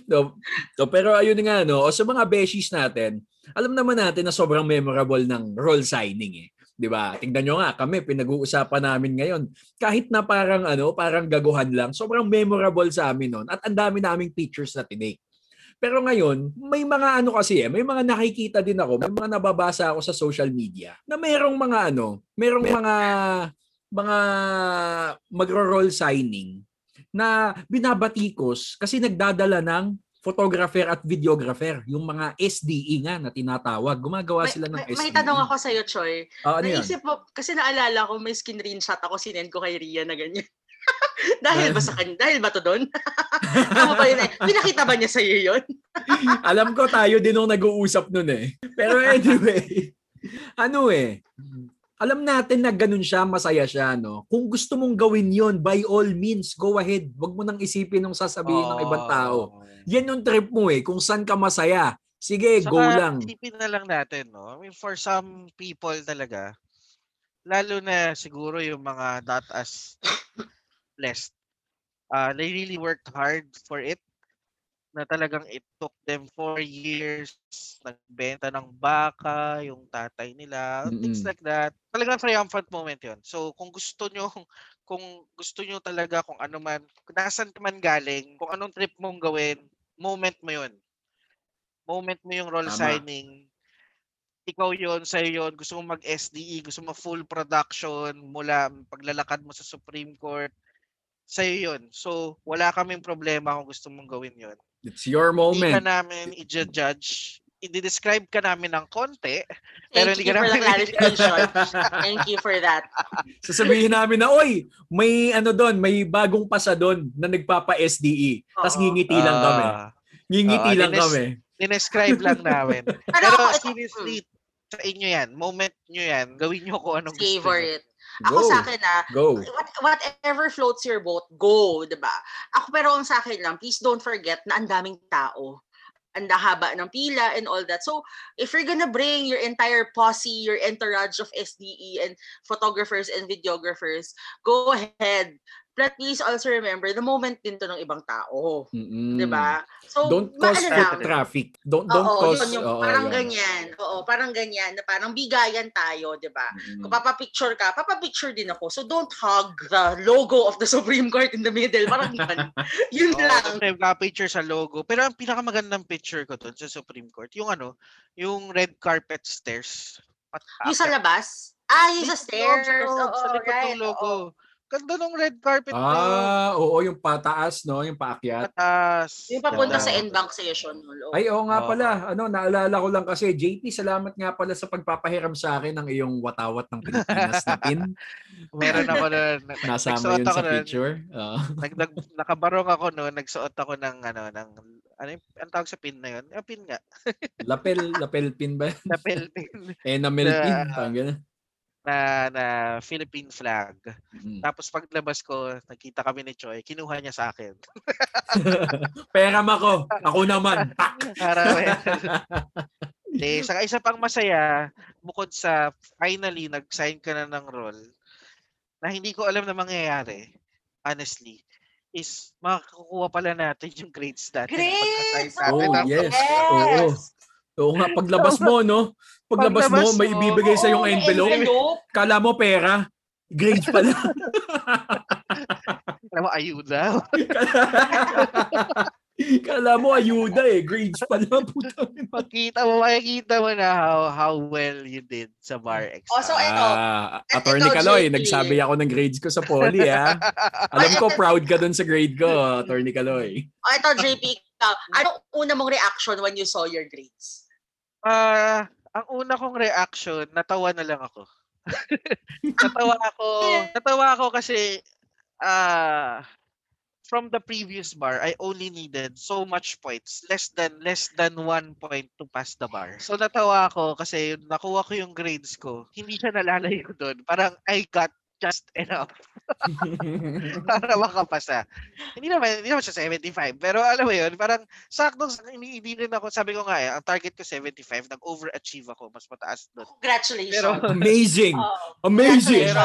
no, no, pero ayun nga, no, o sa mga beshies natin, alam naman natin na sobrang memorable ng role signing eh. 'Di ba? Tingnan nyo nga, kami pinag-uusapan namin ngayon. Kahit na parang ano, parang gaguhan lang, sobrang memorable sa amin noon at ang dami naming pictures na tinake. Pero ngayon, may mga ano kasi eh, may mga nakikita din ako, may mga nababasa ako sa social media na merong mga ano, merong mga mga magro-roll signing na binabatikos kasi nagdadala ng photographer at videographer, yung mga SDE nga na tinatawag. Gumagawa May, sila ng may, SDE. may tanong ako sa'yo, Choi. Ah, ano? Naisip mo, kasi naalala ko, may screenshot ako, sinend ko kay Ria na ganyan. dahil ba sa kanya? Dahil ba to doon? Tama ba yun eh? Pinakita ba niya sa'yo yun? Alam ko tayo din nung nag-uusap nun eh. Pero anyway, ano eh, alam natin na ganun siya, masaya siya, no? Kung gusto mong gawin yon by all means, go ahead. Huwag mo nang isipin ng sasabihin ng ibang tao. Yan yung trip mo eh, kung saan ka masaya. Sige, go Saka, lang. Isipin na lang natin, no? I mean, for some people talaga, lalo na siguro yung mga not as blessed, uh, they really worked hard for it na talagang it took them four years, nagbenta ng baka, yung tatay nila, things Mm-mm. like that. Talagang triumphant moment yon. So, kung gusto nyo, kung gusto nyo talaga kung ano man, kung nasan man galing, kung anong trip mong gawin, moment mo yun. Moment mo yung role Tama. signing. Ikaw yon sa'yo yon gusto mo mag-SDE, gusto mo full production mula paglalakad mo sa Supreme Court, sa'yo yon So, wala kaming problema kung gusto mong gawin yon It's your Hindi ka moment. namin i-judge. I-describe ka namin ng konti. Pero Thank hindi you ka for the namin clarification. Thank you for that. Sasabihin namin na, oy, may ano doon, may bagong pasa doon na nagpapa-SDE. Tapos ngingiti lang kami. Ah, Ngingiti Oo, lang dinis- kami. Dinescribe lang namin. Pero Pero seriously, sa inyo yan. Moment nyo yan. Gawin nyo kung anong gusto Savor nyo. it. Ako Go. sa akin ah, Go. what, whatever floats your boat, go, 'di ba? Ako pero ang sa akin lang, please don't forget na ang daming tao. Ang haba ng pila and all that. So, if you're gonna bring your entire posse, your entourage of SDE and photographers and videographers, go ahead. But please also remember, the moment din to ng ibang tao. Mm-mm. 'Di ba? So, Don't cause foot lang. traffic. Don't don't Oo, cause yun, yung oo, parang yan. ganyan. Oo, parang ganyan. Na parang bigayan tayo, di ba? Mm-mm. Kung papapicture ka, papapicture din ako. So don't hug the logo of the Supreme Court in the middle. Parang yun. yun Oo, lang. mga picture sa logo. Pero ang pinakamagandang picture ko doon sa Supreme Court, yung ano, yung red carpet stairs. Pat- Yung sa labas. Ah, yung sa stairs. sa likod right. ng logo. oo. Ganda ng red carpet. Ah, oo, yung pataas, no? Yung paakyat. Mataas. Yung papunta sa end-bank session. Oo. Ay, oo nga Oo. pala. Ano, naalala ko lang kasi, JP, salamat nga pala sa pagpapahiram sa akin ng iyong watawat ng Pilipinas na pin. Meron ako na, na Nasama yun ako sa nun. picture. Oo. nag, nag, nakabarong ako noon, nagsuot ako ng ano ng ano yung ang tawag sa pin na yun? Yung pin nga. lapel, lapel pin ba? yun? Lapel pin Enamel pin. Parang ganun. Na na Philippine flag. Mm. Tapos paglabas ko, nakita kami ni Choi, kinuha niya sa akin. Peram ako. Ako naman. Para eh, saka isa pang masaya, bukod sa finally nag-sign ka na ng role, na hindi ko alam na mangyayari, honestly, is makakukuha pala natin yung grades natin. Grades! Oh, ng- yes. Oo. Oo nga, paglabas mo, no? Paglabas mo, Paglabas may mo, ibibigay sa yung may envelope. envelope. Kala mo pera. Grades pala. Alam mo, ayuda. Kala mo ayuda eh. Grades pala. Puta. Makita mo, makikita mo na how how well you did sa bar exam. Oh, so ito, Ah, At Attorney Kaloy, JP. nagsabi ako ng grades ko sa poly, ha? Alam ko, proud ka dun sa grade ko, Attorney Kaloy. oh, ito, JP, ikaw, anong una mong reaction when you saw your grades? Ah, ang una kong reaction, natawa na lang ako. natawa ako. Natawa ako kasi ah from the previous bar, I only needed so much points, less than less than one point to pass the bar. So natawa ako kasi nakuha ko yung grades ko. Hindi siya nalalayo doon. Parang I got just enough para makapasa. Hindi naman, hindi naman siya 75. Pero alam mo yun, parang sakto, hindi, hindi rin ako, sabi ko nga eh, ang target ko 75, nag-overachieve ako, mas mataas doon. Congratulations. Pero, Amazing! Oo. Amazing! pero,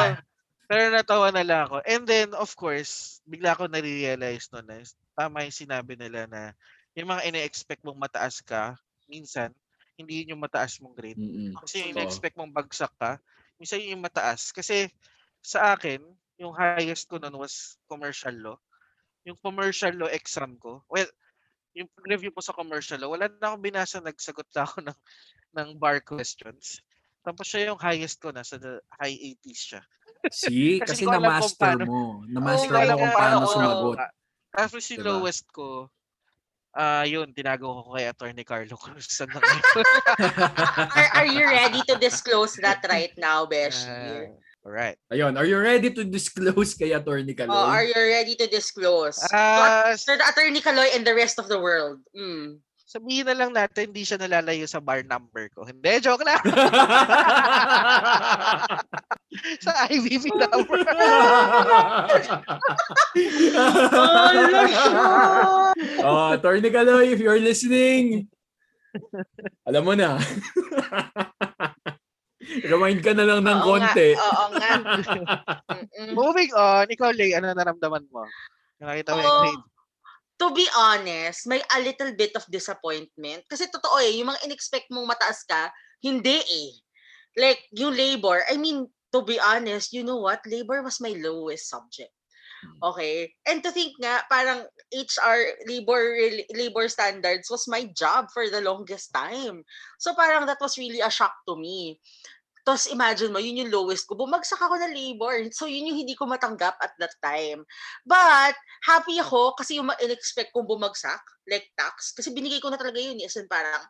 pero natawa na lang ako. And then, of course, bigla ko na-realize noon na tama yung sinabi nila na yung mga ine-expect mong mataas ka, minsan, hindi yun yung mataas mong grade. Mm-mm. Kasi yung Totoo. ine-expect mong bagsak ka, minsan yun yung mataas. Kasi sa akin, yung highest ko noon was commercial law. Yung commercial law exam ko, well, yung review ko sa commercial law, wala na akong binasa, nagsagot na ako ng, ng bar questions. Tapos siya yung highest ko, nasa the high 80s siya. See, Kasi kasi na-master paano- mo. Na-master mo kung paano paano sumagot. Tapos yung Diba? lowest ko, ah yun, tinago ko kay Attorney Carlo Cruz. are, are you ready to disclose that right now, Beshi? Ah, Alright. Ayun, are you ready to disclose kay Attorney Kaloy? Oh, are you ready to disclose? Ah, Sir Attorney Kaloy and the rest of the world. Mm. Sabihin na lang natin, hindi siya nalalayo sa bar number ko. Hindi, joke lang. sa IBP number. Siya! oh, Attorney Kaloy, if you're listening, alam mo na. Remind ka na lang ng Oo konti. Nga, oo nga. Moving on, ikaw, Lay, ano naramdaman mo? Nakita mo yung Oo. grade? to be honest, may a little bit of disappointment. Kasi totoo eh, yung mga in-expect mong mataas ka, hindi eh. Like, yung labor, I mean, to be honest, you know what? Labor was my lowest subject. Okay? And to think nga, parang HR, labor, labor standards was my job for the longest time. So parang that was really a shock to me. Tapos imagine mo, yun yung lowest ko. Bumagsak ako ng labor. So yun yung hindi ko matanggap at that time. But happy ako kasi yung ma-expect kong bumagsak, like tax. Kasi binigay ko na talaga yun. As in parang,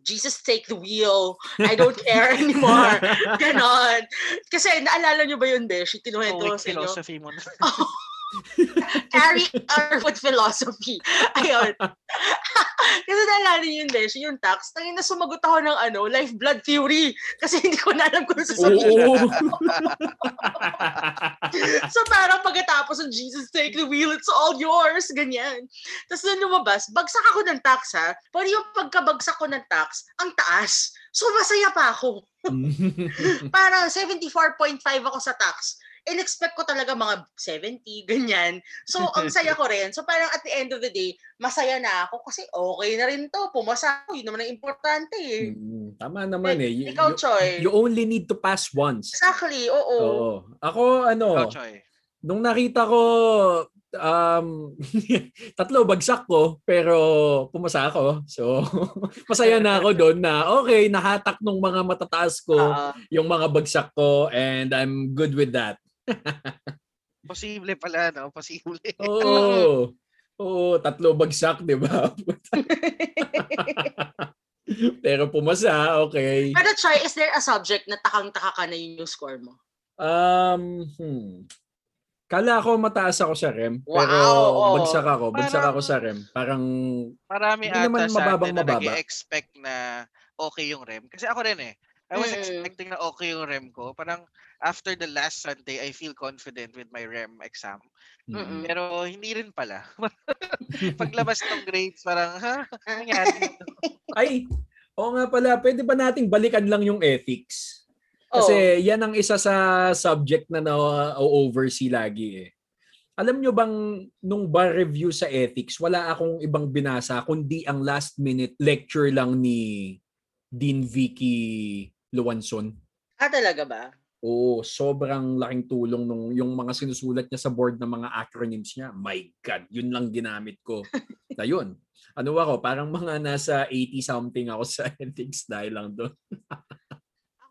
Jesus take the wheel. I don't care anymore. Ganon. Kasi naalala nyo ba yun, Besh? Yung Tinuwento ko sa inyo. philosophy mo na. Carry our with philosophy. Ayun. Kasi naalala niyo yun, Besh, yung tax. Tangin na sumagot ako ng ano, life blood theory. Kasi hindi ko na alam kung ano sasabihin. Oo. so parang pagkatapos ng Jesus take the wheel, it's all yours, ganyan. Tapos nung lumabas, bagsak ako ng tax ha, pero yung pagkabagsak ko ng tax, ang taas. So masaya pa ako. Parang 74.5 ako sa tax. In-expect ko talaga mga 70, ganyan. So, ang saya ko rin. So, parang at the end of the day, masaya na ako kasi okay na rin to. Pumasa ako. Yun naman ang importante eh. Mm, Tama naman eh. You, Ikaw, you- Choy. you only need to pass once. Exactly, oo. Oo. Ako, ano, Ikaw, Choy. nung nakita ko, um, tatlo bagsak ko, pero pumasa ako. So, masaya na ako doon na, okay, nahatak nung mga matataas ko, Oo. yung mga bagsak ko, and I'm good with that. Posible pala, no? Posible. Oo. Oo, tatlo bagsak, di ba? pero pumasa, okay. Pero Choy, is there a subject na takang-taka ka na yun yung score mo? Um, hmm. Kala ko mataas ako sa REM, pero Wow, oo. bagsak ako, bagsak Parang- ako sa REM. Parang Marami Hindi ata naman sa mababang atin na mababa. nag-expect na okay yung REM. Kasi ako rin eh. I was Mm. expecting na okay yung REM ko. Parang after the last Sunday, I feel confident with my REM exam. Mm-mm. Pero hindi rin pala. Paglabas ng grades, parang, ha? Ano? Ay, oo nga pala, pwede ba nating balikan lang yung ethics? Kasi yan ang isa sa subject na na-oversee lagi eh. Alam nyo bang nung bar review sa ethics, wala akong ibang binasa kundi ang last minute lecture lang ni Dean Vicky Luanson. Ah, talaga ba? Oo, sobrang laking tulong nung yung mga sinusulat niya sa board ng mga acronyms niya. My God, yun lang ginamit ko. na yun. Ano ako, parang mga nasa 80 something ako sa ethics dahil lang doon.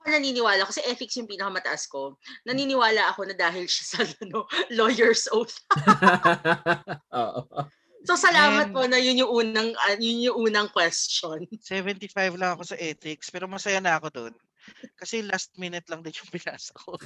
Ako naniniwala, kasi ethics yung pinakamataas ko. Naniniwala ako na dahil siya sa ano, lawyer's oath. Oo. So salamat And- po na yun yung unang ah, yun yung unang question. 75 lang ako sa ethics, pero masaya na ako doon. Kasi last minute lang din yung pinasa ko.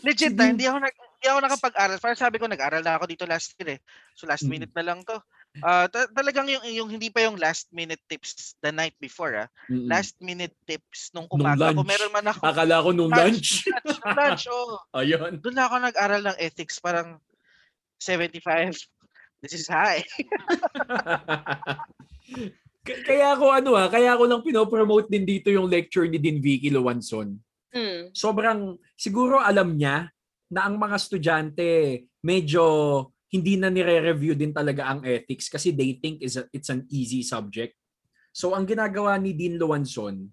Legit na, hindi ako, nag, hindi ako nakapag-aral. Parang sabi ko, nag-aral na ako dito last year eh. So last Mm. minute na lang to. Ah, ta- talagang yung, yung hindi pa yung last minute tips the night before ah. Mm-mm. Last minute tips nung Nung umaga. Kung lunch. meron man ako Akala ko nung lunch. lunch, nung lunch, oh. Ayun. Doon na ako nag-aral ng ethics, parang 75. This is high. Kaya ako ano ah, kaya ako lang pinopromote din dito yung lecture ni Din Vicky Luanson. Hmm. sobrang siguro alam niya na ang mga estudyante medyo hindi na nire-review din talaga ang ethics kasi they think is a- it's an easy subject. So ang ginagawa ni Dean Luanson,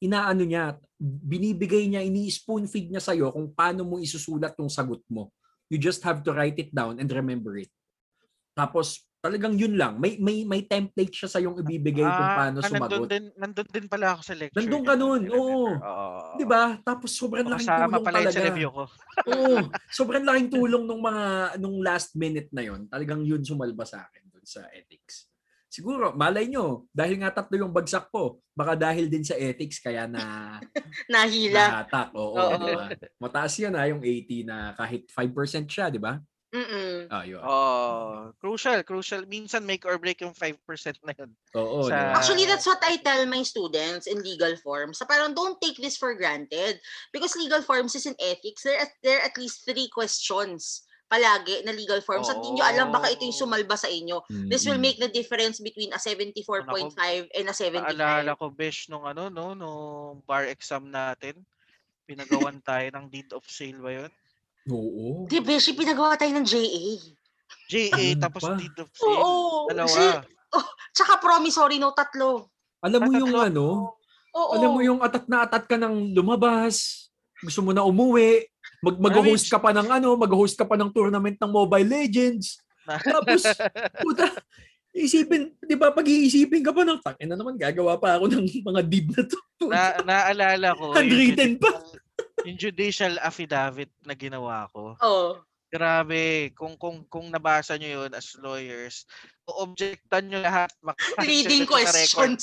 inaano niya, binibigay niya, ini-spoon feed niya sa'yo kung paano mo isusulat yung sagot mo. You just have to write it down and remember it. Tapos talagang yun lang. May may may template siya sa yung ibibigay kung paano ah, Nandun sumagot. din, nandun din pala ako sa lecture. Nandun ka nun, oo. Oo. 'Di ba? Tapos sobrang laking tulong pala yun talaga. sa review ko. Oo, sobrang laking tulong nung mga nung last minute na yon. Talagang yun sumalba sa akin dun sa ethics. Siguro, malay nyo, dahil nga tatlo yung bagsak ko, baka dahil din sa ethics kaya na Nahila. nahatak. Oo, Oo. di ba? Mataas yan ha, yung 80 na kahit 5% siya, di ba? Mm-mm. Ah, yun. Oh, crucial, crucial. Minsan make or break yung 5% na yun. Oo, Sa-? Actually, that's what I tell my students in legal forms. So parang don't take this for granted. Because legal forms is in ethics, there are, there are at least three questions palagi na legal forms. At hindi nyo alam baka ito yung Oh. sumalba sa inyo. This will make the difference between a 74.5 and a 75. Naalala ko, besh, nung ano, no, nung bar exam natin, pinagawan tayo ng deed of sale ba yun? Oo. Di Beshi, pinagawa tayo ng JA. JA, Ganun tapos pa. deed of sale. Oo. Dalawa. J- Tsaka promissory note, tatlo. Alam mo yung tatlo. ano, Oo. alam mo yung atat na atat ka ng lumabas, gusto mo na umuwi, mag mag-host ka pa ng ano, mag-host ka pa ng tournament ng Mobile Legends. Tapos, puta, isipin, di ba, pag-iisipin ka pa ng, tangin na naman, gagawa pa ako ng mga deed na to. na, naalala ko, Handwritten pa. Yung judicial affidavit na ginawa ko. Oo. Grabe, kung kung kung nabasa nyo yun as lawyers, o-objectan nyo lahat. record. questions.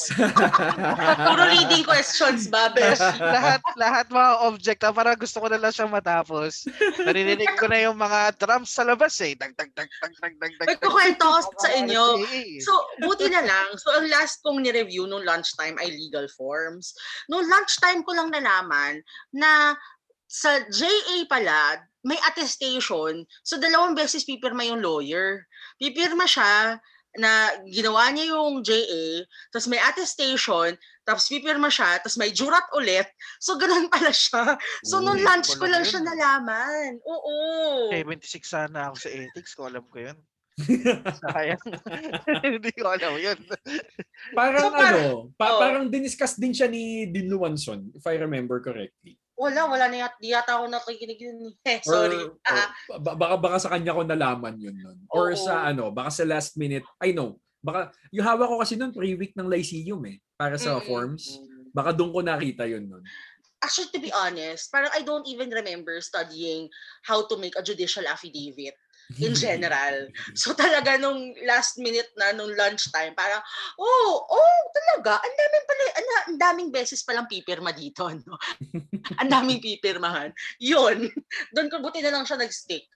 Puro reading questions, ba, Besh? lahat lahat mga object ah, para gusto ko na lang siyang matapos. Naririnig ko na yung mga drums sa labas eh. Dag dag dag dag dag dag. Nagkukwento ako sa inyo. So, buti na lang. So, ang last kong ni-review nung lunchtime ay legal forms. Nung lunchtime ko lang nalaman na sa JA pala, may attestation. So, dalawang beses pipirma yung lawyer. Pipirma siya na ginawa niya yung JA, tapos may attestation, tapos pipirma siya, tapos may jurat ulit. So, ganun pala siya. So, nung lunch ko lang yun. siya nalaman. Oo. 76 sana ako sa ethics ko, alam ko yun. Sayang. Hindi ko alam yun. parang So, par- ano, pa- Oo. parang diniscuss din siya ni Din Luanson, if I remember correctly. Wala, wala na yata, di yata ako nakikinig yun. Eh, Or, sorry. or Ah, ba- baka baka sa kanya ko nalaman yun nun. Or Oo. sa ano, baka sa last minute, I know. Baka yung hawak ko kasi nun pre-week ng Lyceum eh, para sa Mm-mm. forms. Baka doon ko nakita yun nun. actually, to be honest, parang I don't even remember studying how to make a judicial affidavit in general. So talaga nung last minute na, nung lunchtime, parang, oh, oh, talaga, ang daming pala, ang, ang daming beses palang pipirma dito, no? ang daming pipirmahan. Yun, doon ko buti na lang siya nag-stick.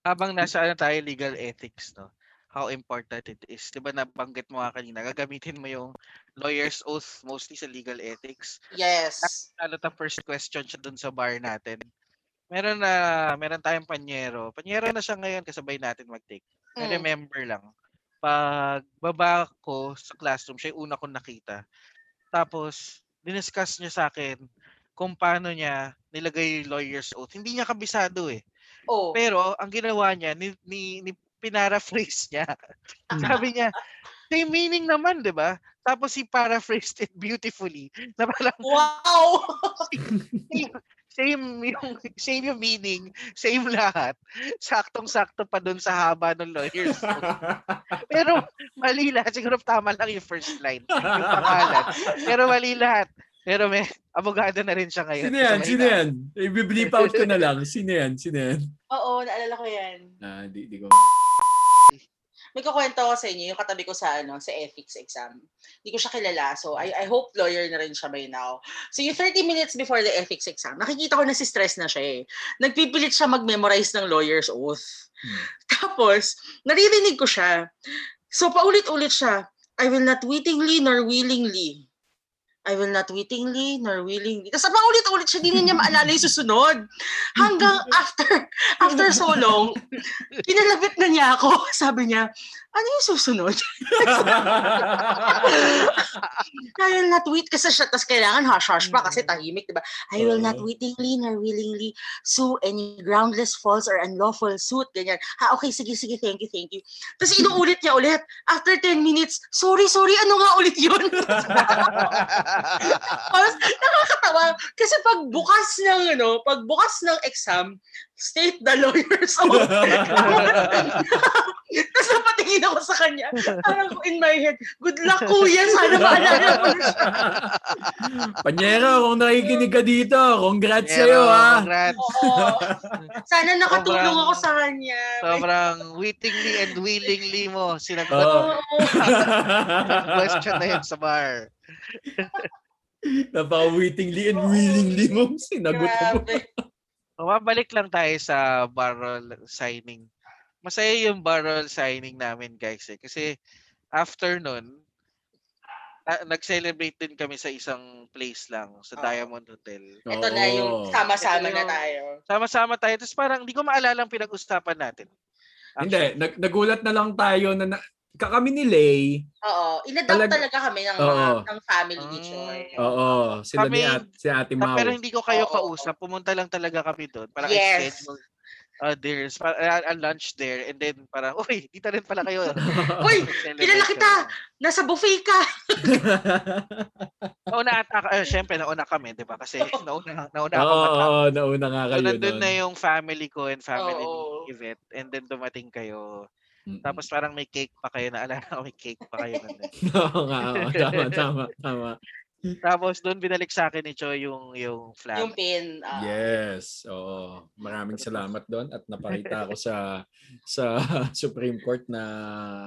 Habang nasa ano tayo, legal ethics, no? How important it is. Di ba nabanggit mo nga kanina, gagamitin mo yung lawyer's oath mostly sa legal ethics. Yes. Ano ta first question siya dun sa bar natin. Meron na, meron tayong panyero. Panyero na siya ngayon kasabay natin mag-take. I Mm. remember lang. Pag baba ko sa classroom, siya yung una kong nakita. Tapos, diniscuss niya sa akin kung paano niya nilagay lawyer's oath. Hindi niya kabisado eh. Oh. Pero ang ginawa niya, ni, ni, ni pinaraphrase niya. Sabi niya, same meaning naman, di ba? Tapos he paraphrased it beautifully. Na parang Wow! same yung same yung meaning, same lahat. Saktong-sakto pa dun sa haba ng lawyers. Pero mali lahat. Siguro tama lang yung first line, yung pangalan. Pero mali lahat. Pero may abogado na rin siya ngayon. Sino yan? Sino yan? I-bleep out ko na lang. Sino yan? Sino yan? Oo, naalala ko yan. Ah, di, di ko. May kukwento ko sa inyo, yung katabi ko sa ano sa ethics exam. Hindi ko siya kilala. So, I, I hope lawyer na rin siya by now. So, yung 30 minutes before the ethics exam, nakikita ko na si stress na siya eh. Nagpipilit siya mag-memorize ng lawyer's oath. Hmm. Tapos, naririnig ko siya. So, paulit-ulit siya. I will not wittingly nor willingly. I will not wittingly nor willingly. Tapos paulit-ulit siya, hindi niya maalala yung susunod. Hanggang after after so long, kinalabit na niya ako. Sabi niya, ano yung susunod? I will not wait kasi siya, tapos kailangan hush-hush pa kasi tahimik, di ba? I will not wittingly nor willingly sue any groundless, false, or unlawful suit. Ganyan. Ha, okay, sige, sige, thank you, thank you. Tapos inuulit niya ulit. After 10 minutes, sorry, sorry, ano nga ulit yun? Tapos, nakakatawa. Kasi pag bukas ng, ano, pag bukas ng exam, state the lawyer's oath. Tapos napatingin ako sa kanya. Parang in my head, good luck kuya, sana maalala mo na siya. Panyero, kung nakikinig ka dito, congrats Pero, sa'yo ha. congrats. Oo. Sana nakatulong Sobrang- ako sa kanya. Sobrang wittingly and willingly mo sinagot ang question na yun sa bar. Napaka-wittingly and willingly mo sinagot mo. Mabalik lang tayo sa bar signing. masaya yung barrel signing namin guys eh. Kasi after nun, nag-celebrate din kami sa isang place lang, sa Oo. Diamond Hotel. Ito na yung sama-sama Ito na tayo. Sama-sama tayo. Tapos parang hindi ko maalala ang pinag-usapan natin. Hindi, nag, nagulat na lang tayo na, na kami ni Lay, Oo. Inadopt Talag- talaga kami ng mga Oo. ng family ni Choi. Mm. oo, sila ni Kami- at, si Ate Ta- Mau. Pero hindi ko kayo Oo, kausap. Pumunta lang talaga kami doon. Parang Yes. schedule uh, there's para, uh, lunch there and then parang uy dito rin pala kayo Uy, kilala kita! Nasa buffet ka! nauna ata uh, syempre nauna kami di ba kasi nauna nauna ako Oo, matapos oo, nauna nga so kayo nandun nun. na yung family ko and family Oo. ni Yvette and then dumating kayo Mm-mm. tapos parang may cake pa kayo naalala ko may cake pa kayo. Oo nga, oo, tama, tama, tama. tapos doon binalik sa akin ni Choi yung yung flag Yung pin. ah. Yes, oo. Maraming salamat doon at napakita ako sa sa Supreme Court na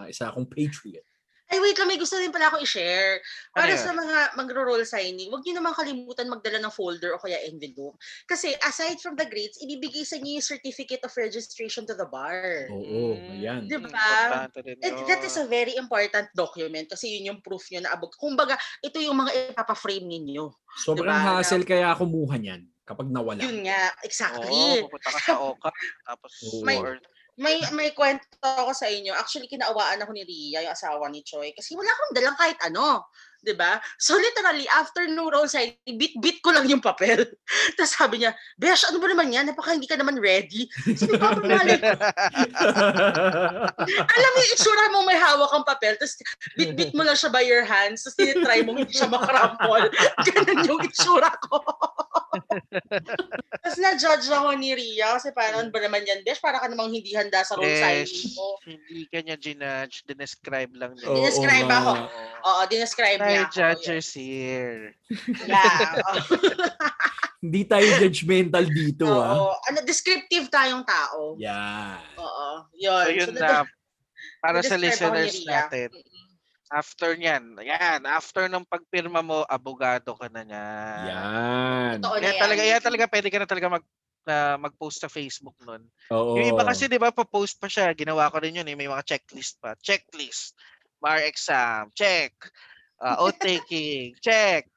isa akong patriot. Ay, wait lang, may gusto rin pala ako i-share. Para Ano sa mga magro-roll signing, huwag niyo naman kalimutan magdala ng folder o kaya envelope. Kasi aside from the grades, ibibigay sa inyo yung certificate of registration to the bar. Oo, Mm, ayan. Di ba? And that is a very important document kasi yun yung proof nyo na abog. Kumbaga, ito yung mga ipapa-frame ninyo. Sobrang Diba? hassle kaya kumuha niyan kapag nawala. Yun nga, exactly. Oo, pupunta ka sa Oka tapos. May- or May may kwento ako sa inyo. Actually, kinaawaan ako ni Ria, yung asawa ni Choi. Kasi wala akong dalang kahit ano. 'Di ba? So literally, after roll sign, bit-bit ko lang yung papel. Tapos sabi niya, Besh, ano ba naman yan? Napaka hindi ka naman ready. Sabi ko, "Ah, malay ko. Alam mo yung itsura mo may hawak kang papel, tapos bit-bit mo lang siya by your hands, tapos tinitry mo hindi siya makrampol. Ganun yung itsura ko. tapos na-judge ako ni Ria kasi parang ano ba naman yan, Besh? Para ka namang hindi handa sa signing mo. hindi ka niya ginudge, dinescribe lang niya. Oo Dinescribe nga. ako. Oo, dinescribe Ako. judges here. Yeah. oo. Hindi tayo judgmental dito ah. Oo. Ano, descriptive tayong tao. Yan. Oo. Yun. So yun So, na, para sa listeners natin, after niyan, yan, after ng pagpirma mo, abogado ka na niyan. Yan. Totoo Kaya yan. talaga, yan talaga, pwede ka na talaga mag, na mag-post sa Facebook nun. Oo. Yung iba kasi, di ba, pa-post pa siya. Ginawa ko rin yun, eh. may mga checklist pa. Checklist. Bar exam, check. Uh, oath taking, check.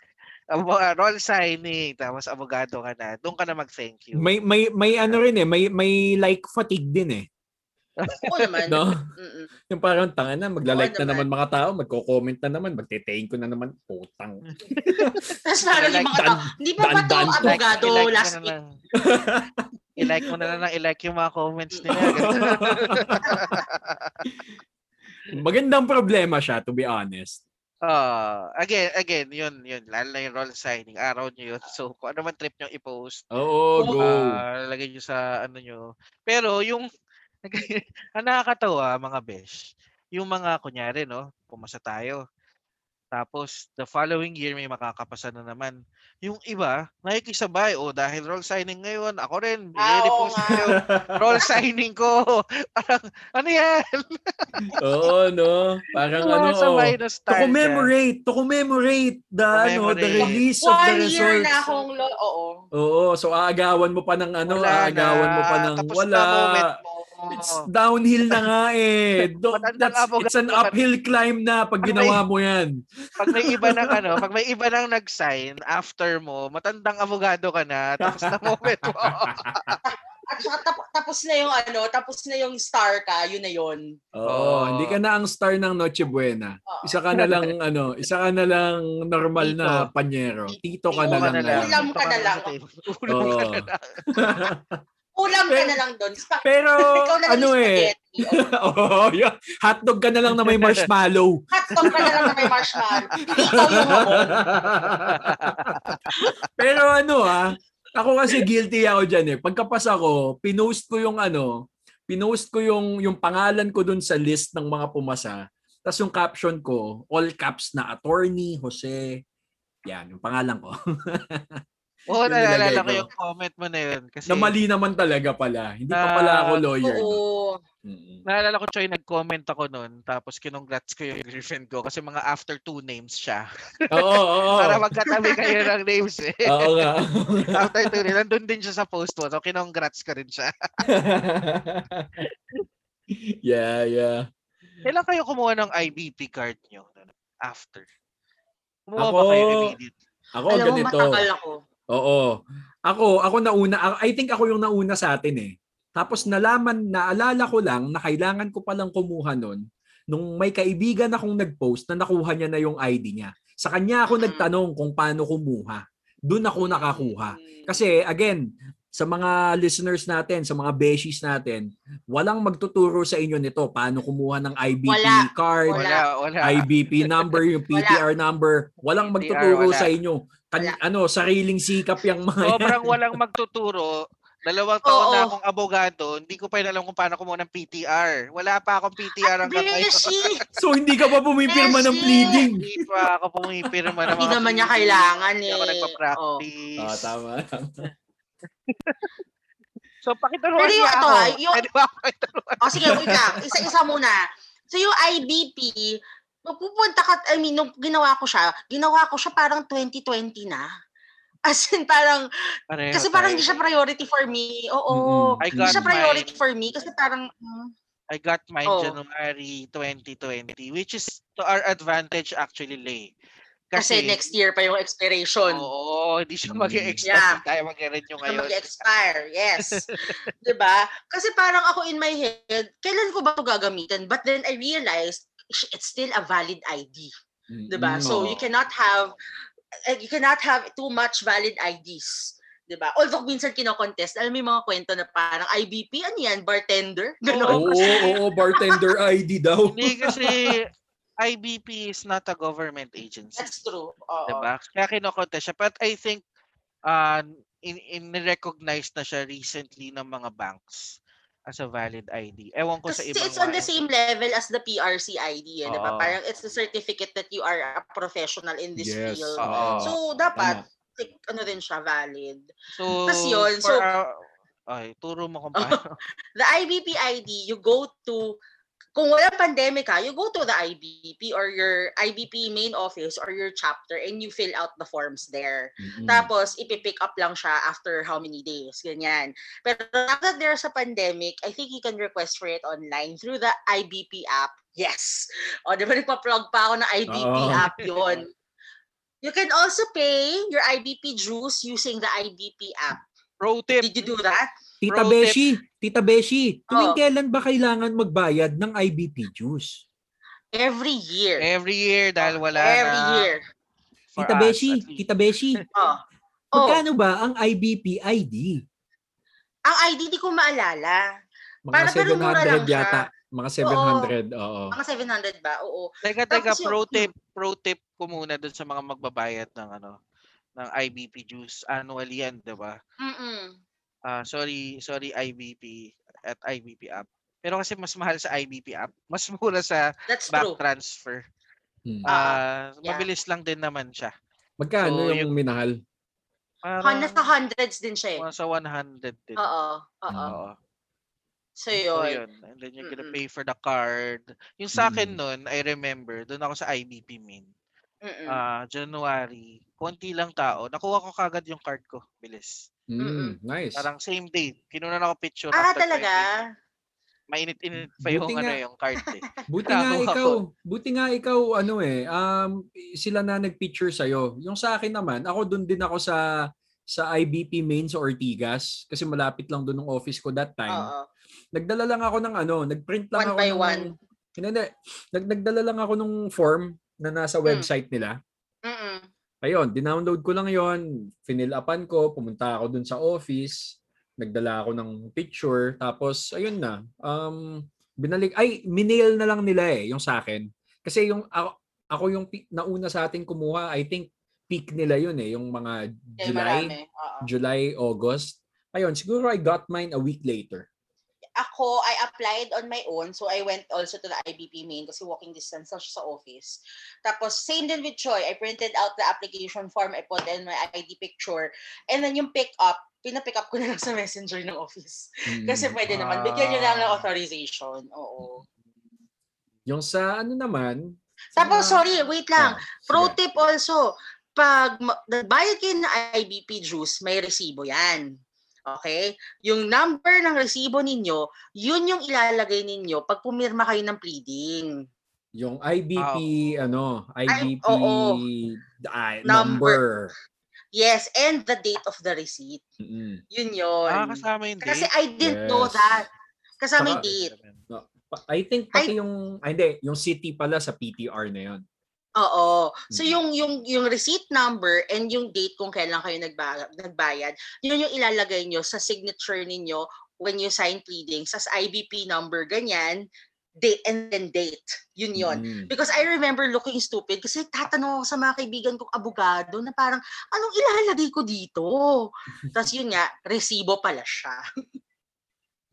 Abo- uh, roll signing, tapos abogado ka na. Doon ka na mag-thank you. May may may ano rin eh, may may like fatigue din eh. Oo naman. No? Mm-mm. Yung parang tanga na, magla-like Oo na naman naman. mga tao, magko-comment na naman, magte-thank ko na naman, putang. Tapos parang yung mga tao, hindi pa ba to abogado I-like mo last week? I-like mo na lang, i-like yung mga comments nila. Magandang problema siya, to be honest. Ah, again, again, yun, yun. Lalo na yung roll signing. Araw nyo yun. So, kung ano man trip nyo i-post, Oo, go. ah, lagay nyo sa ano nyo. Pero yung, ang nakakatawa, mga besh, yung mga, kunyari, no, pumasa tayo. Tapos, the following year, may makakapasa na naman. Yung iba, nakikisabay. O, dahil roll signing ngayon, ako rin, Ah, oo nga. roll signing ko. Parang, ano yan? Oo, no? Parang ano, oh, to na style commemorate, to commemorate the, ano, the Commemorate. release of the One year results. na akong, lo- oo. Oo, so aagawan mo pa ng ano, Wala aagawan mo pa na. ng Tapos wala. na moment mo. It's downhill na nga eh. Do, Matandang that's, it's an uphill climb na pag Pag may- ginawa mo yan. pag may iba ng ano, pag may iba nang nag-sign after mo, matandang abogado ka na, tapos na moment mo. At saka tap- tapos na yung ano, tapos na yung star ka, yun na yun. Oo, Oo. hindi ka na ang star ng Noche Buena. Oo. Isa ka na lang ano, isa ka na lang normal na Tito. panyero. Tito ka Tito na ka lang. na. Ulam ka na lang. Ulam ka na lang. Ulam ka na lang doon. Spa- Pero Ikaw ano eh. Oo. oh, yun. hotdog ka na lang na may marshmallow. Hotdog ka na lang na may marshmallow. Ikaw yung hamon. Pero ano ah, ako kasi guilty ako dyan eh. Pagkapasa ko, pinost ko yung ano, pinost ko yung, yung pangalan ko dun sa list ng mga pumasa. Tapos yung caption ko, all caps na attorney, Jose. Yan, yung pangalan ko. Oo, Yung naalala ko yung comment mo na yun. Kasi na mali naman talaga pala. Hindi pa pala ako Ah, lawyer. Oo. Mm-mm. naalala ko, Choy, nag-comment ako nun. Tapos kinongrats ko yung girlfriend ko kasi mga after two names siya. Oo, oo, oo. Para magkatabi kayo ng names eh. Oo nga. after two names, nandun din siya sa post mo. So, kinongrats ko rin siya. Yeah, yeah. Kailan kayo kumuha ng IBP card nyo? After. Kumuha ba Ako, kayo immediate? Ako Alam mo, ganito. matagal ako. Oo. Ako, ako nauna, I think ako yung nauna sa atin eh. Tapos nalaman, naalala ko lang na kailangan ko palang kumuha nun nung may kaibigan akong nag-post na nakuha niya na yung ID niya. Sa kanya ako Mm. nagtanong kung paano kumuha. Doon ako nakakuha. Mm. Kasi again, sa mga listeners natin, sa mga beshies natin, walang magtuturo sa inyo nito paano kumuha ng IBP Wala. card, Wala, wala. IBP number, yung PTR number. Walang PTR, magtuturo wala. sa inyo. Kan, ano, sariling sikap yung mga yan. Sobrang walang magtuturo. Dalawang taon na Oo. akong abogado, hindi ko pa rin alam kung paano kumuha ng PTR. Wala pa akong PTR ngayon. Beshi! So hindi ka pa pumipirma ng pleading. Hindi pa ako pumipirma ng Hindi mga naman niya pleading. kailangan Hindi ako eh. nagpa-practice. Ah, tama. So, pakituruan Pero yung niya ito, ako. ah, yung- Pwede ba ako pakituruan? O sige, wait lang. Isa-isa muna. So yung IBP, pupunta ka, I mean, nung ginawa ko siya, ginawa ko siya parang 2020 na. As in, parang, Pareho kasi parang tayo. hindi siya priority for me. Oo. Hindi got siya priority mine. for me kasi parang, mm, I got mine Oh. January 2020, which is to our advantage actually, Lay. kasi, next year pa yung expiration. Oo, hindi siya Mm. mag-expire. Yeah. Tayo mag-renew ngayon. mag-expire. Yes. 'Di ba? Kasi parang ako in my head, kailan ko ba 'to gagamitin? But then I realized it's still a valid ID, 'di ba? So you cannot have uh, you cannot have too much valid IDs. 'di ba? Although minsan kino-contest, alam mo yung mga kwento na parang IBP, ano yan, bartender? Oo, Ganon. oo, oo, bartender ID daw. Hindi kasi IBP is not a government agency. That's true. Oo. Diba? Kaya kinokontest siya. But I think uh, in, in recognize na siya recently ng mga banks as a valid ID. Ewan ko sa ibang it's on the same level as the PRC ID, eh, 'di ba? Oo. Parang it's the certificate that you are a professional in this Yes. field. Oo. So dapat Tama. like, ano din siya valid. So, Tas yun, so- our- ay, turo mo kung paano. the IBP ID, you go to, kung walang pandemic ha, you go to the IBP or your IBP main office or your chapter and you fill out the forms there. Mm-mm. Tapos, ipipick up lang siya after how many days, ganyan. Pero now that there's a pandemic, I think you can request for it online through the IBP app. Yes! O, di ba nagpa-plug pa ako ng IBP Oo. app yon. You can also pay your IBP dues using the IBP app. Pro tip. Did you do that? Tita. Beshi, Tita Beshi, tuwing Oh. kailan ba kailangan magbayad ng IBP dues? Every year. Every year dahil wala Every na. year. Tita us, Beshi. Tita Beshi, Oh. Oh, magkano ba ang IBP ID? ang ID di ko maalala. Mga Para- pero mura 700 lang siya. yata. Mga 700, oo. Mga 700 ba? Oo. Teka, teka, Tapos yung- pro tip, pro tip ko muna dun sa mga magbabayad ng ano, ng IBP dues. Annually yan, di ba? Mm-mm. Ah, sorry, sorry IBP at IBP app. Pero kasi mas mahal sa IBP app, mas mura sa That's bank true. transfer. Hmm. Ah, yeah. mabilis lang din naman siya. Magkano so, yung minahal? Han- Parang Nasa hundreds din siya eh. mga sa 100 din. Oo. Oo. Oo. So So, yun. yun. And then you're gonna Mm-mm. pay for the card. Yung sa akin Mm. nun, I remember, doon ako sa IBP main. Mm-mm. Ah, January, konti lang tao. Nakuha ko kagad yung card ko. Bilis. Mm, nice. Parang same day. Kinunan ako picture. ah, after 20 talaga? Mainit-init pa Buti yung ano nga. yung card eh. Buti nga ikaw, buti nga ikaw ano eh, um sila na nagpicture sa Yung sa akin naman, ako doon din ako sa sa IBP main sa Ortigas kasi malapit lang doon ng office ko that time. Oo. Nagdala lang ako ng ano, nagprint lang One ako by ng one. Hindi, nag nagdala lang ako ng form na nasa Hmm. website nila. Ayun, dinownload ko lang yon, fill upan ko, pumunta ako dun sa office, nagdala ako ng picture, tapos ayun na. Um, binalik, ay, minail na lang nila eh, yung sa akin. Kasi yung, ako, ako yung nauna sa atin kumuha, I think peak nila yun eh, yung mga Kaya July. Oo. July, August. Ayun, siguro I got mine a week later. Ako, I applied on my own. So, I went also to the IBP main kasi walking distance lang siya sa office. Tapos, same din with Choi. I printed out the application form. I put in my ID picture. And then yung pick up, pinapick up ko na lang sa messenger ng office. Kasi Mm. pwede naman. Bigyan nyo lang ng Ah. authorization. Oo. Yung sa ano naman, Tapos, sa- sorry, wait lang. Ah, Pro tip also, pag nagbayad kayo ng IBP juice, may resibo yan. Okay? Yung number ng resibo ninyo, yun yung ilalagay ninyo pag pumirma kayo ng pleading. Yung IBP, ano, IBP oo. ah, Number. number. Yes, and the date of the receipt. Mm-mm. Yun yun. Ah, kasama yung Kasi date. I didn't know Yes. that. Kasama yung Saka- date. Pa- I think pati yung, ay, hindi, yung city pala sa PTR na yun. Oo. So Mhm. yung yung yung receipt number and yung date kung kailan kayo nagbayad, nagbayad, yun yung ilalagay nyo sa signature ninyo when you sign pleadings as IBP number ganyan, date and then date. Yun yun. Mm. Because I remember looking stupid kasi tatanong ako sa mga kaibigan kong abogado na parang anong ilalagay ko dito? Tapos yun nga, resibo pala siya.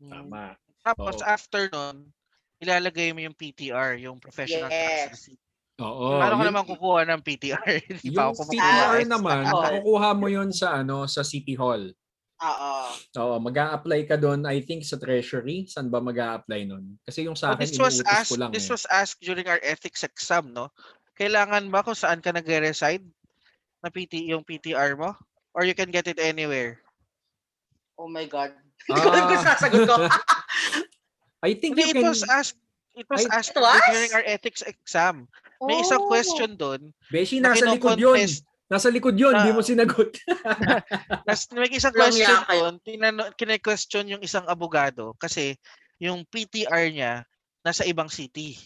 Mm. Tama. Tapos Oo. after nun, ilalagay mo yung PTR, yung professional Yes. tax receipt. Oo. Paano ko yun- naman kukuha ng PTR? Pa Yung ako. PTR naman, makukuha mo yun sa ano sa City Hall. Oo. Oo, mag apply ka doon, I think sa Treasury. Saan ba mag apply nun? Kasi yung sa Oh, akin, this was inuutos asked, ko lang this eh. was asked during our ethics exam, no? Kailangan ba kung saan ka nagre-reside na PT, yung PTR mo? Or you can get it anywhere? Oh my God. Hindi ko alam kung Ah. sasagot ko. I think Hindi, you it can, was asked it was Ay, asked It was? during our ethics exam. May isang Oh. question doon. Beshi, na nasa likod yun. Nasa likod yun, hindi Ah. mo sinagot. Nas, may isang question doon. Tinano, kine-question yung isang abogado kasi yung PTR niya nasa ibang city.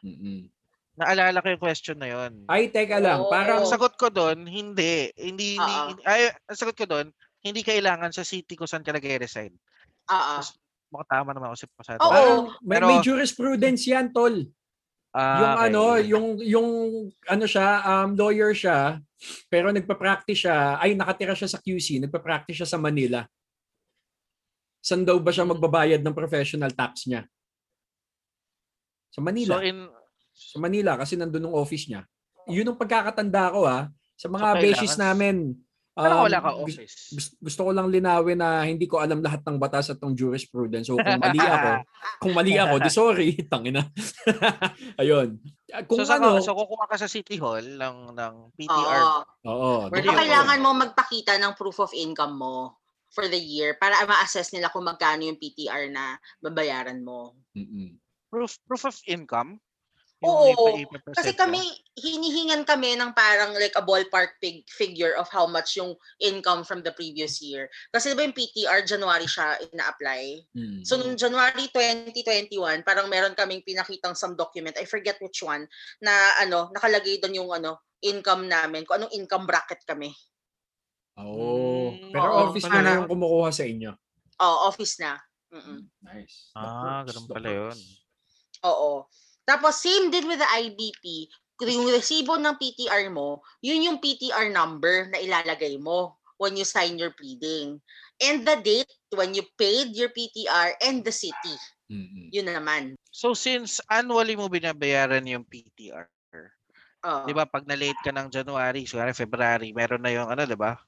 Mm-mm. Naalala ko yung question na yun. Ay, teka lang. Oo. Parang, Ang sagot ko doon, hindi. Hindi, hindi, Oo. hindi- ay, ang sagot ko doon, hindi kailangan sa city kung saan ka nag-reside. Oo. Baka tama naman ako sa pasado. Oo. parang may, Pero- may jurisprudence yan, tol. Ah, yung okay. ano, yung yung ano siya, um lawyer siya, pero nagpa-practice siya, ay nakatira siya sa QC, nagpa-practice siya sa Manila. Saan daw ba siya magbabayad ng professional tax niya? Sa Manila. So in sa Manila kasi nandun yung office niya. Yun ang pagkakatanda ko ah. Sa mga So, kailangan- namin. Pero um, wala ka office. gus- gusto ko lang linawin na hindi ko alam lahat ng batas at ng jurisprudence. So kung mali ako, kung mali ako, di sorry, tangina. Ayun. Ah, Kung so, ano, so kukuha ka sa City Hall ng ng PTR. Oo. oo. Where kailangan mo magpakita ng proof of income mo for the year para ma-assess nila kung magkano yung PTR na babayaran mo. Mm-mm. Proof proof of income. Oo, ipa- ipapresent Kasi kami, hinihingan kami ng parang like a ballpark pig, figure of how much yung income from the previous year. Kasi diba yung PTR, January siya ina-apply. Mm. So, noong January 2021, parang meron kaming pinakitang some document, I forget which one, na ano, nakalagay doon yung ano, income namin, kung anong income bracket kami. Oo. Mm, Pero oo, office para- na yung kumukuha sa inyo. Oh, office na. Mm-mm. Nice. Ah, ganun pala yun. Oo. Tapos same din with the IBP. Kung Yung resibo ng PTR mo, yun yung PTR number na ilalagay mo when you sign your pleading. And the date when you paid your PTR and the city. Mm-mm. Yun naman. So since annually mo binabayaran yung PTR, Oo. 'di ba pag na-late ka ng January, so February, meron na yung ano, 'di ba?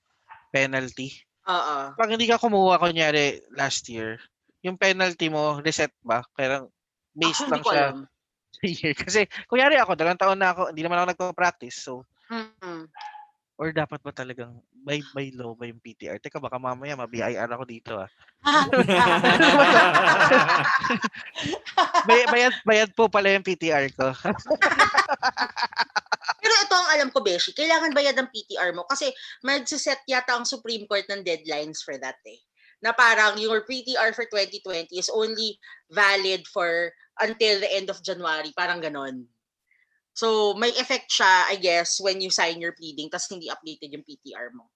Penalty. Oo. Pag hindi ka kumuha kunyari last year, yung penalty mo reset ba? Kaya based Ako, lang siya alam. Year. Kasi kunyari ako, dalawang taon na ako, hindi naman ako nagpa-practice. So, Mm-mm. or dapat ba talagang by by law ba yung PTR? Teka, baka mamaya ma-BIR ako dito ah. Bay- bayad, bayad po pala yung PTR ko. Pero ito ang alam ko, Beshi. Kailangan bayad ang PTR mo kasi magsiset yata ang Supreme Court ng deadlines for that eh. Na parang your PTR for 2020 is only valid for until the end of January. Parang ganon. So, may effect siya, I guess, when you sign your pleading tapos hindi updated yung PTR mo.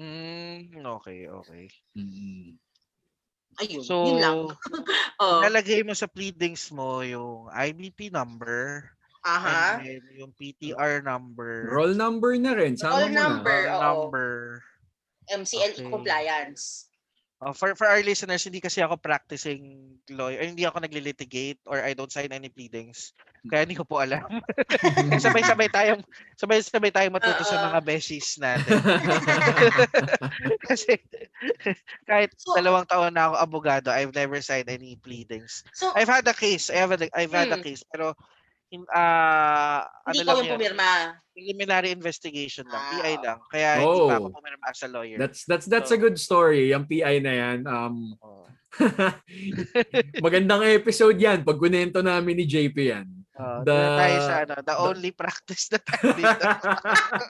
Mm, okay, okay. Mm-mm. Ayun, So, yun lang. Oh, lalagay mo sa pleadings mo yung IBP number, aha. and then yung PTR number, Roll number na rin. Sama Roll mo number. roll oo. number. MCLE Okay. Compliance. Uh, for for our listeners, hindi kasi ako practicing lawyer, hindi ako naglilitigate or I don't sign any pleadings. Kaya hindi ko po alam. sabay-sabay tayong sabay-sabay tayong matuto sa mga beshies natin. kasi kahit So- dalawang taon na ako abogado, I've never signed any pleadings. So, I've had a case. I have a, I've had a Hmm. case pero in, ah, ano Hindi lang ko yung yun, pumirma. preliminary investigation lang, Ah, PI lang. Kaya hindi pa ako Oh. pumirma as a lawyer. That's that's that's a So- good story. Yung PI na yan. Um Oo. magandang episode yan pag kunento namin ni JP yan. Oo, The- tayo sa ano, the the- only practice na tayo dito.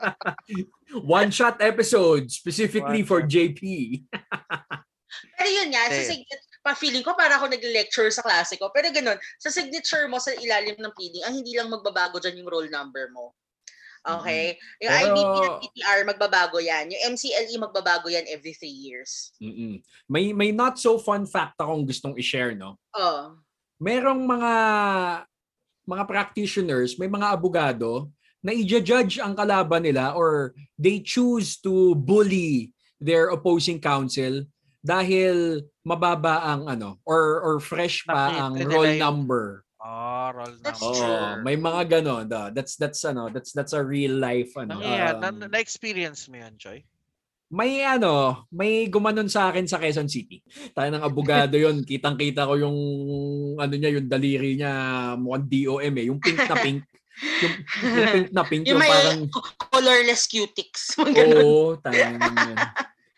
One shot episode specifically One for shot. JP. Pero yun nga, sa Eh. signature, pa feeling ko para ako nag-lecture sa klase ko. Pero ganun, sa signature mo sa ilalim ng pleading, ang hindi lang magbabago dyan yung roll number mo. Okay? Yung Pero- IBP at PTR, magbabago yan. Yung MCLE, magbabago yan every three years. Mm-mm. May may not so fun fact akong gustong i-share no. Oh. Merong mga mga practitioners, may mga abogado na i-judge ang kalaban nila or they choose to bully their opposing counsel dahil mababa ang ano or or fresh pa Nakita ang roll yung- number. oh, roll That's number. Oo, true. may mga ganon. Da. That's that's ano, that's that's a real life ano. Nangyayari, um, na, na-experience mo yun, Joy? may ano, may gumanon sa akin sa Quezon City. Tayo ng abogado yon kitang-kita ko yung ano niya, yung daliri niya mukhang DOM eh, yung pink na pink. yung, yung pink na pink, Yung yung, may parang colorless cutics. Oo, tangin yun.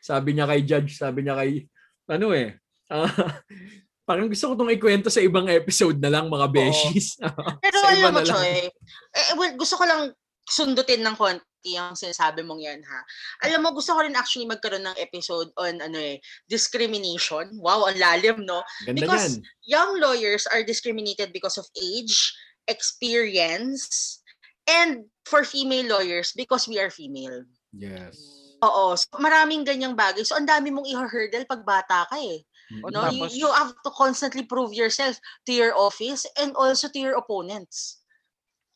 Sabi niya kay judge, sabi niya kay ano eh. ah, parang gusto ko tong ikwento sa ibang episode na lang mga beshies. Pero alam mo. Choy, eh, well, gusto ko lang sundutin ng konti yung sinasabi mong yan, ha? Alam mo, gusto ko rin actually magkaroon ng episode on ano eh, discrimination. Wow, ang lalim, no? Ganda Because- yan. Young lawyers are discriminated because of age, experience, and for female lawyers because we are female. Yes. Oo. So, maraming ganyang bagay. So, ang dami mong i-hurdle pag bata ka eh. No, you, Tapos- you have to constantly prove yourself to your office and also to your opponents.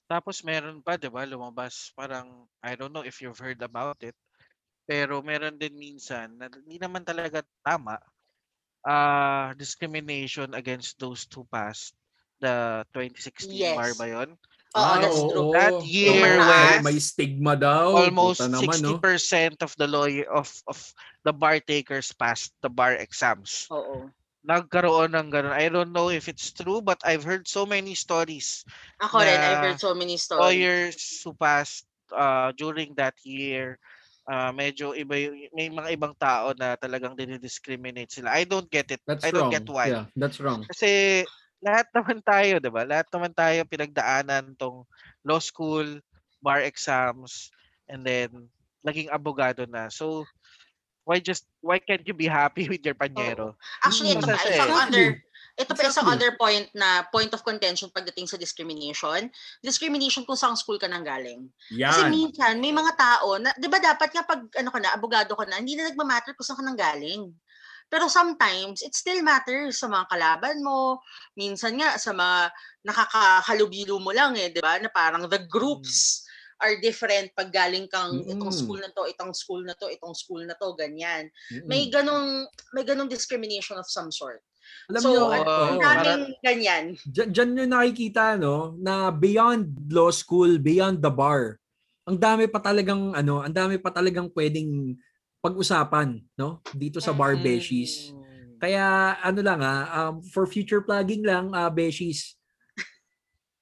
Tapos meron pa, di ba, lumabas, parang, I don't know if you've heard about it, pero meron din minsan na hindi naman talaga tama ah discrimination against those who passed the 2016 bar Yes. ba yun? Ah, that's oo. true. That year when may, may stigma daw. almost Puta naman, no? 60% of the lawyer of of the bar takers passed the bar exams. Oo. Nagkaroon ng ganun. I don't know if it's true, but I've heard so many stories Ako rin, I've heard so many stories. lawyers who passed uh, during that year, uh, medyo iba yung, may mga ibang tao na talagang dinidiscriminate sila. I don't get it. That's I don't wrong. get why. Yeah, that's wrong. Kasi lahat naman tayo, 'di ba? Lahat naman tayo pinagdaanan tong law school, bar exams, and then naging abogado na. So why just why can't you be happy with your panyero? Actually, ito pa, Kasi- isang other, ito pa isang other point na point of contention pagdating sa discrimination. Discrimination kung saan school ka nang galing. Kasi Yan. minsan, may mga tao, na, di ba dapat nga pag ano ka na, abogado ka na, hindi na nagmamatter kung saan ka nang galing. Pero sometimes, it still matters sa mga kalaban mo. Minsan nga, sa mga nakakahalubilo mo lang eh, di ba? Na parang the groups are different pag galing kang itong Mm. school na to, itong school na to, itong school na to, ganyan. Mm-mm. May ganong, may ganong discrimination of some sort. Alam so, oo, ang oo, daming ganyan. Diyan, diyan nyo nakikita no na beyond law school, beyond the bar. Ang dami pa talagang ano, ang dami pa talagang pwedeng pag-usapan, no? Dito sa bar beshies. Mm. Kaya ano lang ah, um, for future plugging lang, uh, beshies.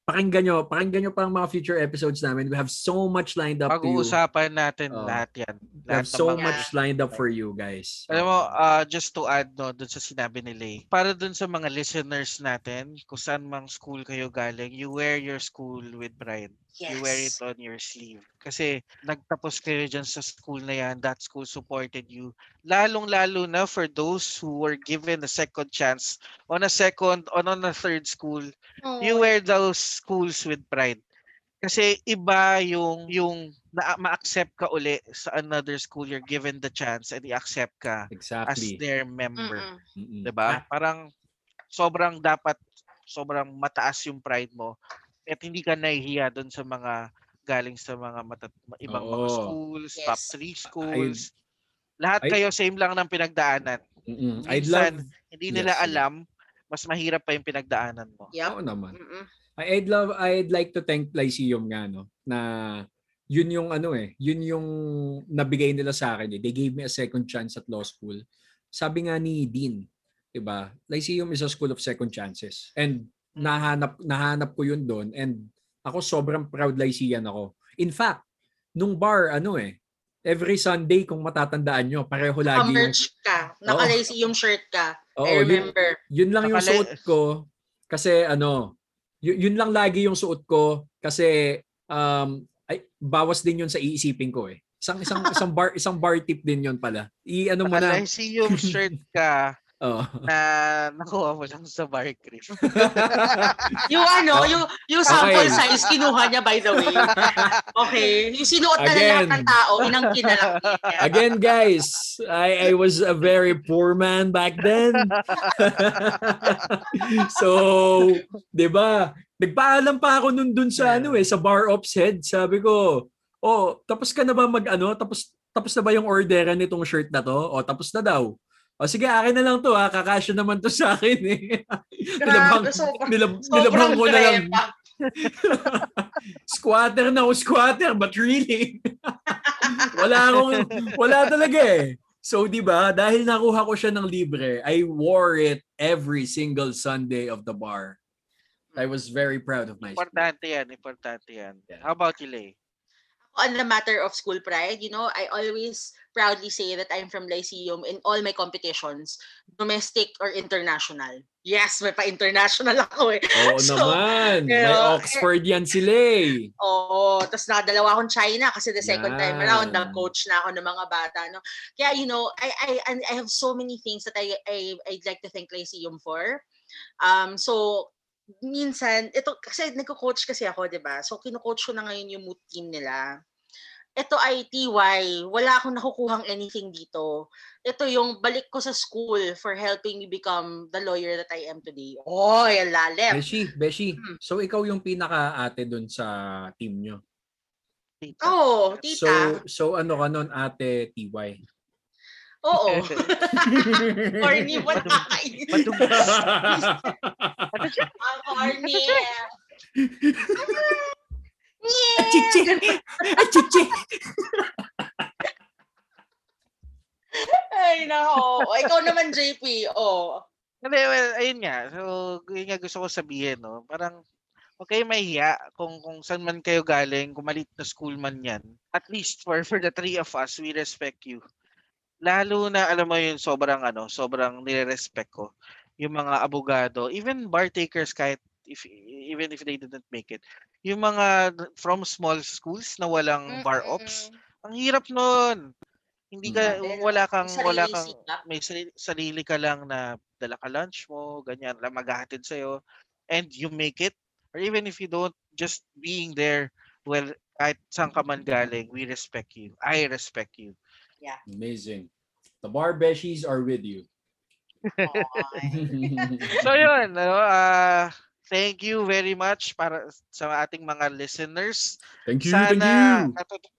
Pakinggan nyo, pakinggan nyo pa ang mga future episodes namin. We have so much lined up to you. Pag-uusapan natin Oo. lahat 'yan. We Lahat have ng so mga- much lined up for you guys. Alam mo, uh, just to add no, dun sa sinabi ni Lay, para dun sa mga listeners natin, kung saan mang school kayo galing, you wear your school with pride. You wear it Yes. on your sleeve. Kasi nagtapos kayo dyan sa school na yan, that school supported you. Lalong-lalo na for those who were given a second chance on a second, on, on a third school, you Oo. wear those schools with pride. Kasi iba yung yung na ma-accept ka uli sa another school you're given the chance and i-accept ka as Exactly. their member, Mm-mm. Mm-mm. 'di ba? Parang sobrang dapat sobrang mataas yung pride mo at hindi ka nahihiya doon sa mga galing sa mga mata, ibang mga Oo. schools, top Yes. 3 schools. I- Lahat kayo same lang ng pinagdaanan. Mm-mm. I'd love Hindi nila Yes, yes. alam, mas mahirap pa yung pinagdaanan mo. Yep. Oo naman. Mm-mm. I- I'd love I'd like to thank Lyceum nga no na yun yung ano eh, yun yung nabigay nila sa akin eh. They gave me a second chance at law school. Sabi nga ni Dean, 'di ba? Lyceum is a school of second chances. And nahanap nahanap ko yun doon and ako sobrang proud Lycean ako. In fact, nung bar, ano eh, every Sunday, kung matatandaan nyo, pareho lagi yung, Naka-merch ka. Naka-lacy yung shirt ka. Oo, I yun, remember. yun lang yung suot ko. Kasi ano, y- yun lang lagi yung suot ko. Kasi um, ay, bawas din yun sa iisipin ko eh. Isang isang isang bar isang bar tip din yun pala. I ano mo na. Naka-Lyceum shirt ka Oh. na nakuha mo lang sa bar creep. Yung ano, Oh. yung, yung sample Okay. size, kinuha niya by the way. Okay. Yung sinuot na Again. ng tao, inangkin na lang niya. Again, guys, I I was a very poor man back then. so, 'di ba? Nagpaalam pa ako nun dun sa ano eh, sa bar ops head. Sabi ko, "Oh, tapos ka na ba mag ano? Tapos tapos na ba yung orderan nitong shirt na to? O tapos na daw." O sige, akin na lang to ha. Kakasya naman to sa akin eh. nilabang, Grabe, sobrang, nilab, sobrang nilabang ko na lang. squatter na ako squatter, but really, wala akong, wala talaga eh. So, di ba, dahil nakuha ko siya ng libre, I wore it every single Sunday of the bar. I was very proud of myself. Importante yan, importante yan. Yeah. How about you, Lay? On the matter of school pride, you know, I always proudly say that I'm from Lyceum in all my competitions, domestic or international. Yes, may pa-international ako eh. Oo So, naman. May pero- Oxford yan sila eh. Oo, tapos nakadalawa akong China kasi the second time around, nag-coach na ako ng mga bata. No? Kaya, you know, I, I, and I have so many things that I, I, I'd like to thank Lyceum for. Um, so, minsan, ito, kasi nagko-coach kasi ako, di ba? So, kino-coach ko na ngayon yung moot team nila. Ito ay TY, wala akong nakukuhang anything dito. Ito yung balik ko sa school for helping me become the lawyer that I am today. Oh, yung lalim. Beshi, Beshi. Hmm. So, ikaw yung pinaka-ate dun sa team nyo. Tita. Oh, So, tita. so ano ka nun, ate TY? Oo. Corny ba nakakainis? Ang corny. Achiche! Achiche! Ay, nako. O, ikaw naman, JP. Oh. Hindi, well, ayun nga. So, yun nga gusto ko sabihin, no? Parang, huwag kayo mahiya kung, kung saan man kayo galing, kung malit na school man yan. At least for, for the three of us, we respect you. Lalo na, alam mo yun, sobrang ano, sobrang nire-respect ko. Yung mga abogado, even bar takers kahit if even if they didn't make it. Yung mga from small schools na walang bar ops, ang hirap nun. Hindi ka, wala kang, May wala kang, sikap. may sarili, sarili ka lang na dala ka lunch mo, ganyan, lang maghahatid sa'yo, and you make it, or even if you don't, just being there, well, kahit saan ka man galing, we respect you. I respect you. Amazing. The bar beshies are with you. So yun, ano, ah, thank you very much para sa ating mga listeners. thank you, thank sana you. natut-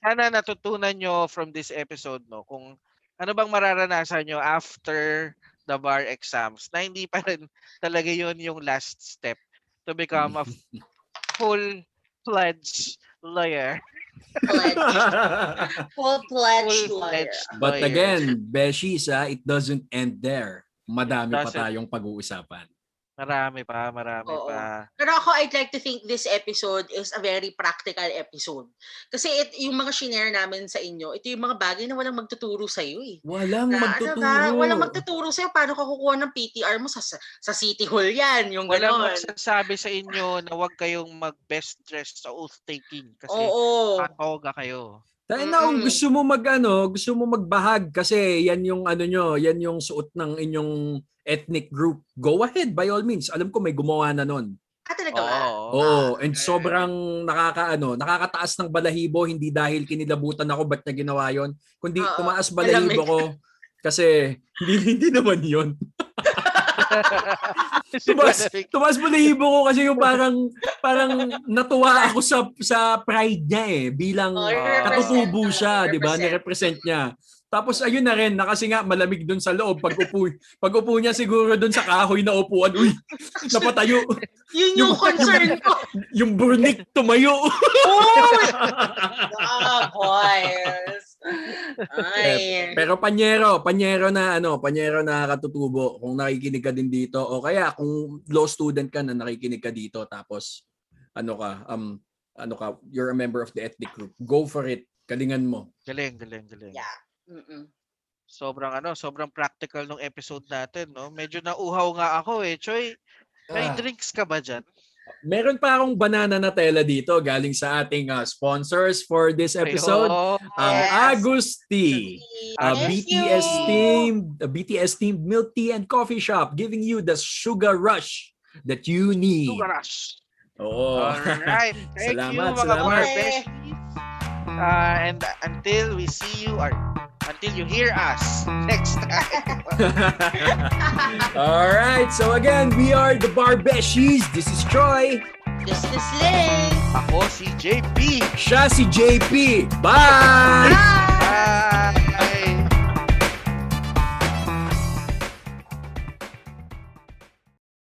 sana natutunan nyo from this episode no kung ano bang mararanasan nyo after the bar exams na hindi pa rin talaga yun yung last step to become a full fledged lawyer. Pledge. Full pledge Full lawyer. But again, beshies, ah, it doesn't end there. Madami pa tayong pag-uusapan. Marami pa, marami Oo. pa. Pero ako, I'd like to think this episode is a very practical episode. Kasi it, yung mga shinare namin sa inyo, ito yung mga bagay na walang magtuturo sa iyo eh. Walang Na, ano magtuturo. ba? Walang magtuturo sa'yo. Paano ka kukuha ng PTR mo sa sa City Hall yan? Yung Walang gano'n. magsasabi sa inyo na huwag kayong mag-best dress sa oath taking kasi Oo. patoga kayo. Dahil na kung Mm-mm. gusto mo mag ano, gusto mo magbahag kasi yan yung ano nyo, yan yung suot ng inyong ethnic group. Go ahead by all means. Alam ko may gumawa na nun. Ah, talaga ba? Oo, and okay. sobrang nakakaano, nakakataas ng balahibo hindi dahil kinilabutan ako ba't niya ginawa yon, kundi Oo, tumaas balahibo ko kasi hindi hindi naman yon. Tumas, tumas balahibo ko kasi yung parang parang natuwa ako sa sa pride niya eh bilang Oh, katutubo siya, 'di ba? represent. Ni-represent niya. Tapos ayun na rin, na kasi nga malamig doon sa loob pag upo. Pag upo niya siguro doon sa kahoy na upuan, uy, napatayo. Yun yung Yung- concern ko. Yung burnik tumayo. Uy! Ah, boys. Ay. Pero panyero, panyero na ano, panyero na katutubo kung nakikinig ka din dito o kaya kung law student ka na nakikinig ka dito tapos ano ka, um, ano ka, you're a member of the ethnic group. Go for it. Galingan mo. Galing, galing, galing. Yeah. Mm-mm. Sobrang ano, sobrang practical nung episode natin, no? Medyo nauuhaw nga ako eh. Choy, may Ah. drinks ka ba dyan? Meron pa akong banana na tela dito galing sa ating uh, sponsors for this episode. Ayo. Ang Yes. Agusti. A Thank BTS you. themed, a BTS themed milk tea and coffee shop giving you the sugar rush that you need. Sugar rush. Oo. Alright. Thank you Salamat, mga salamat. Uh, and until we see you or until you hear us next time. All right. So again, we are the Barbeshies. This is Troy. This is Link. Ako si JP. Siya si JP. Bye! Bye!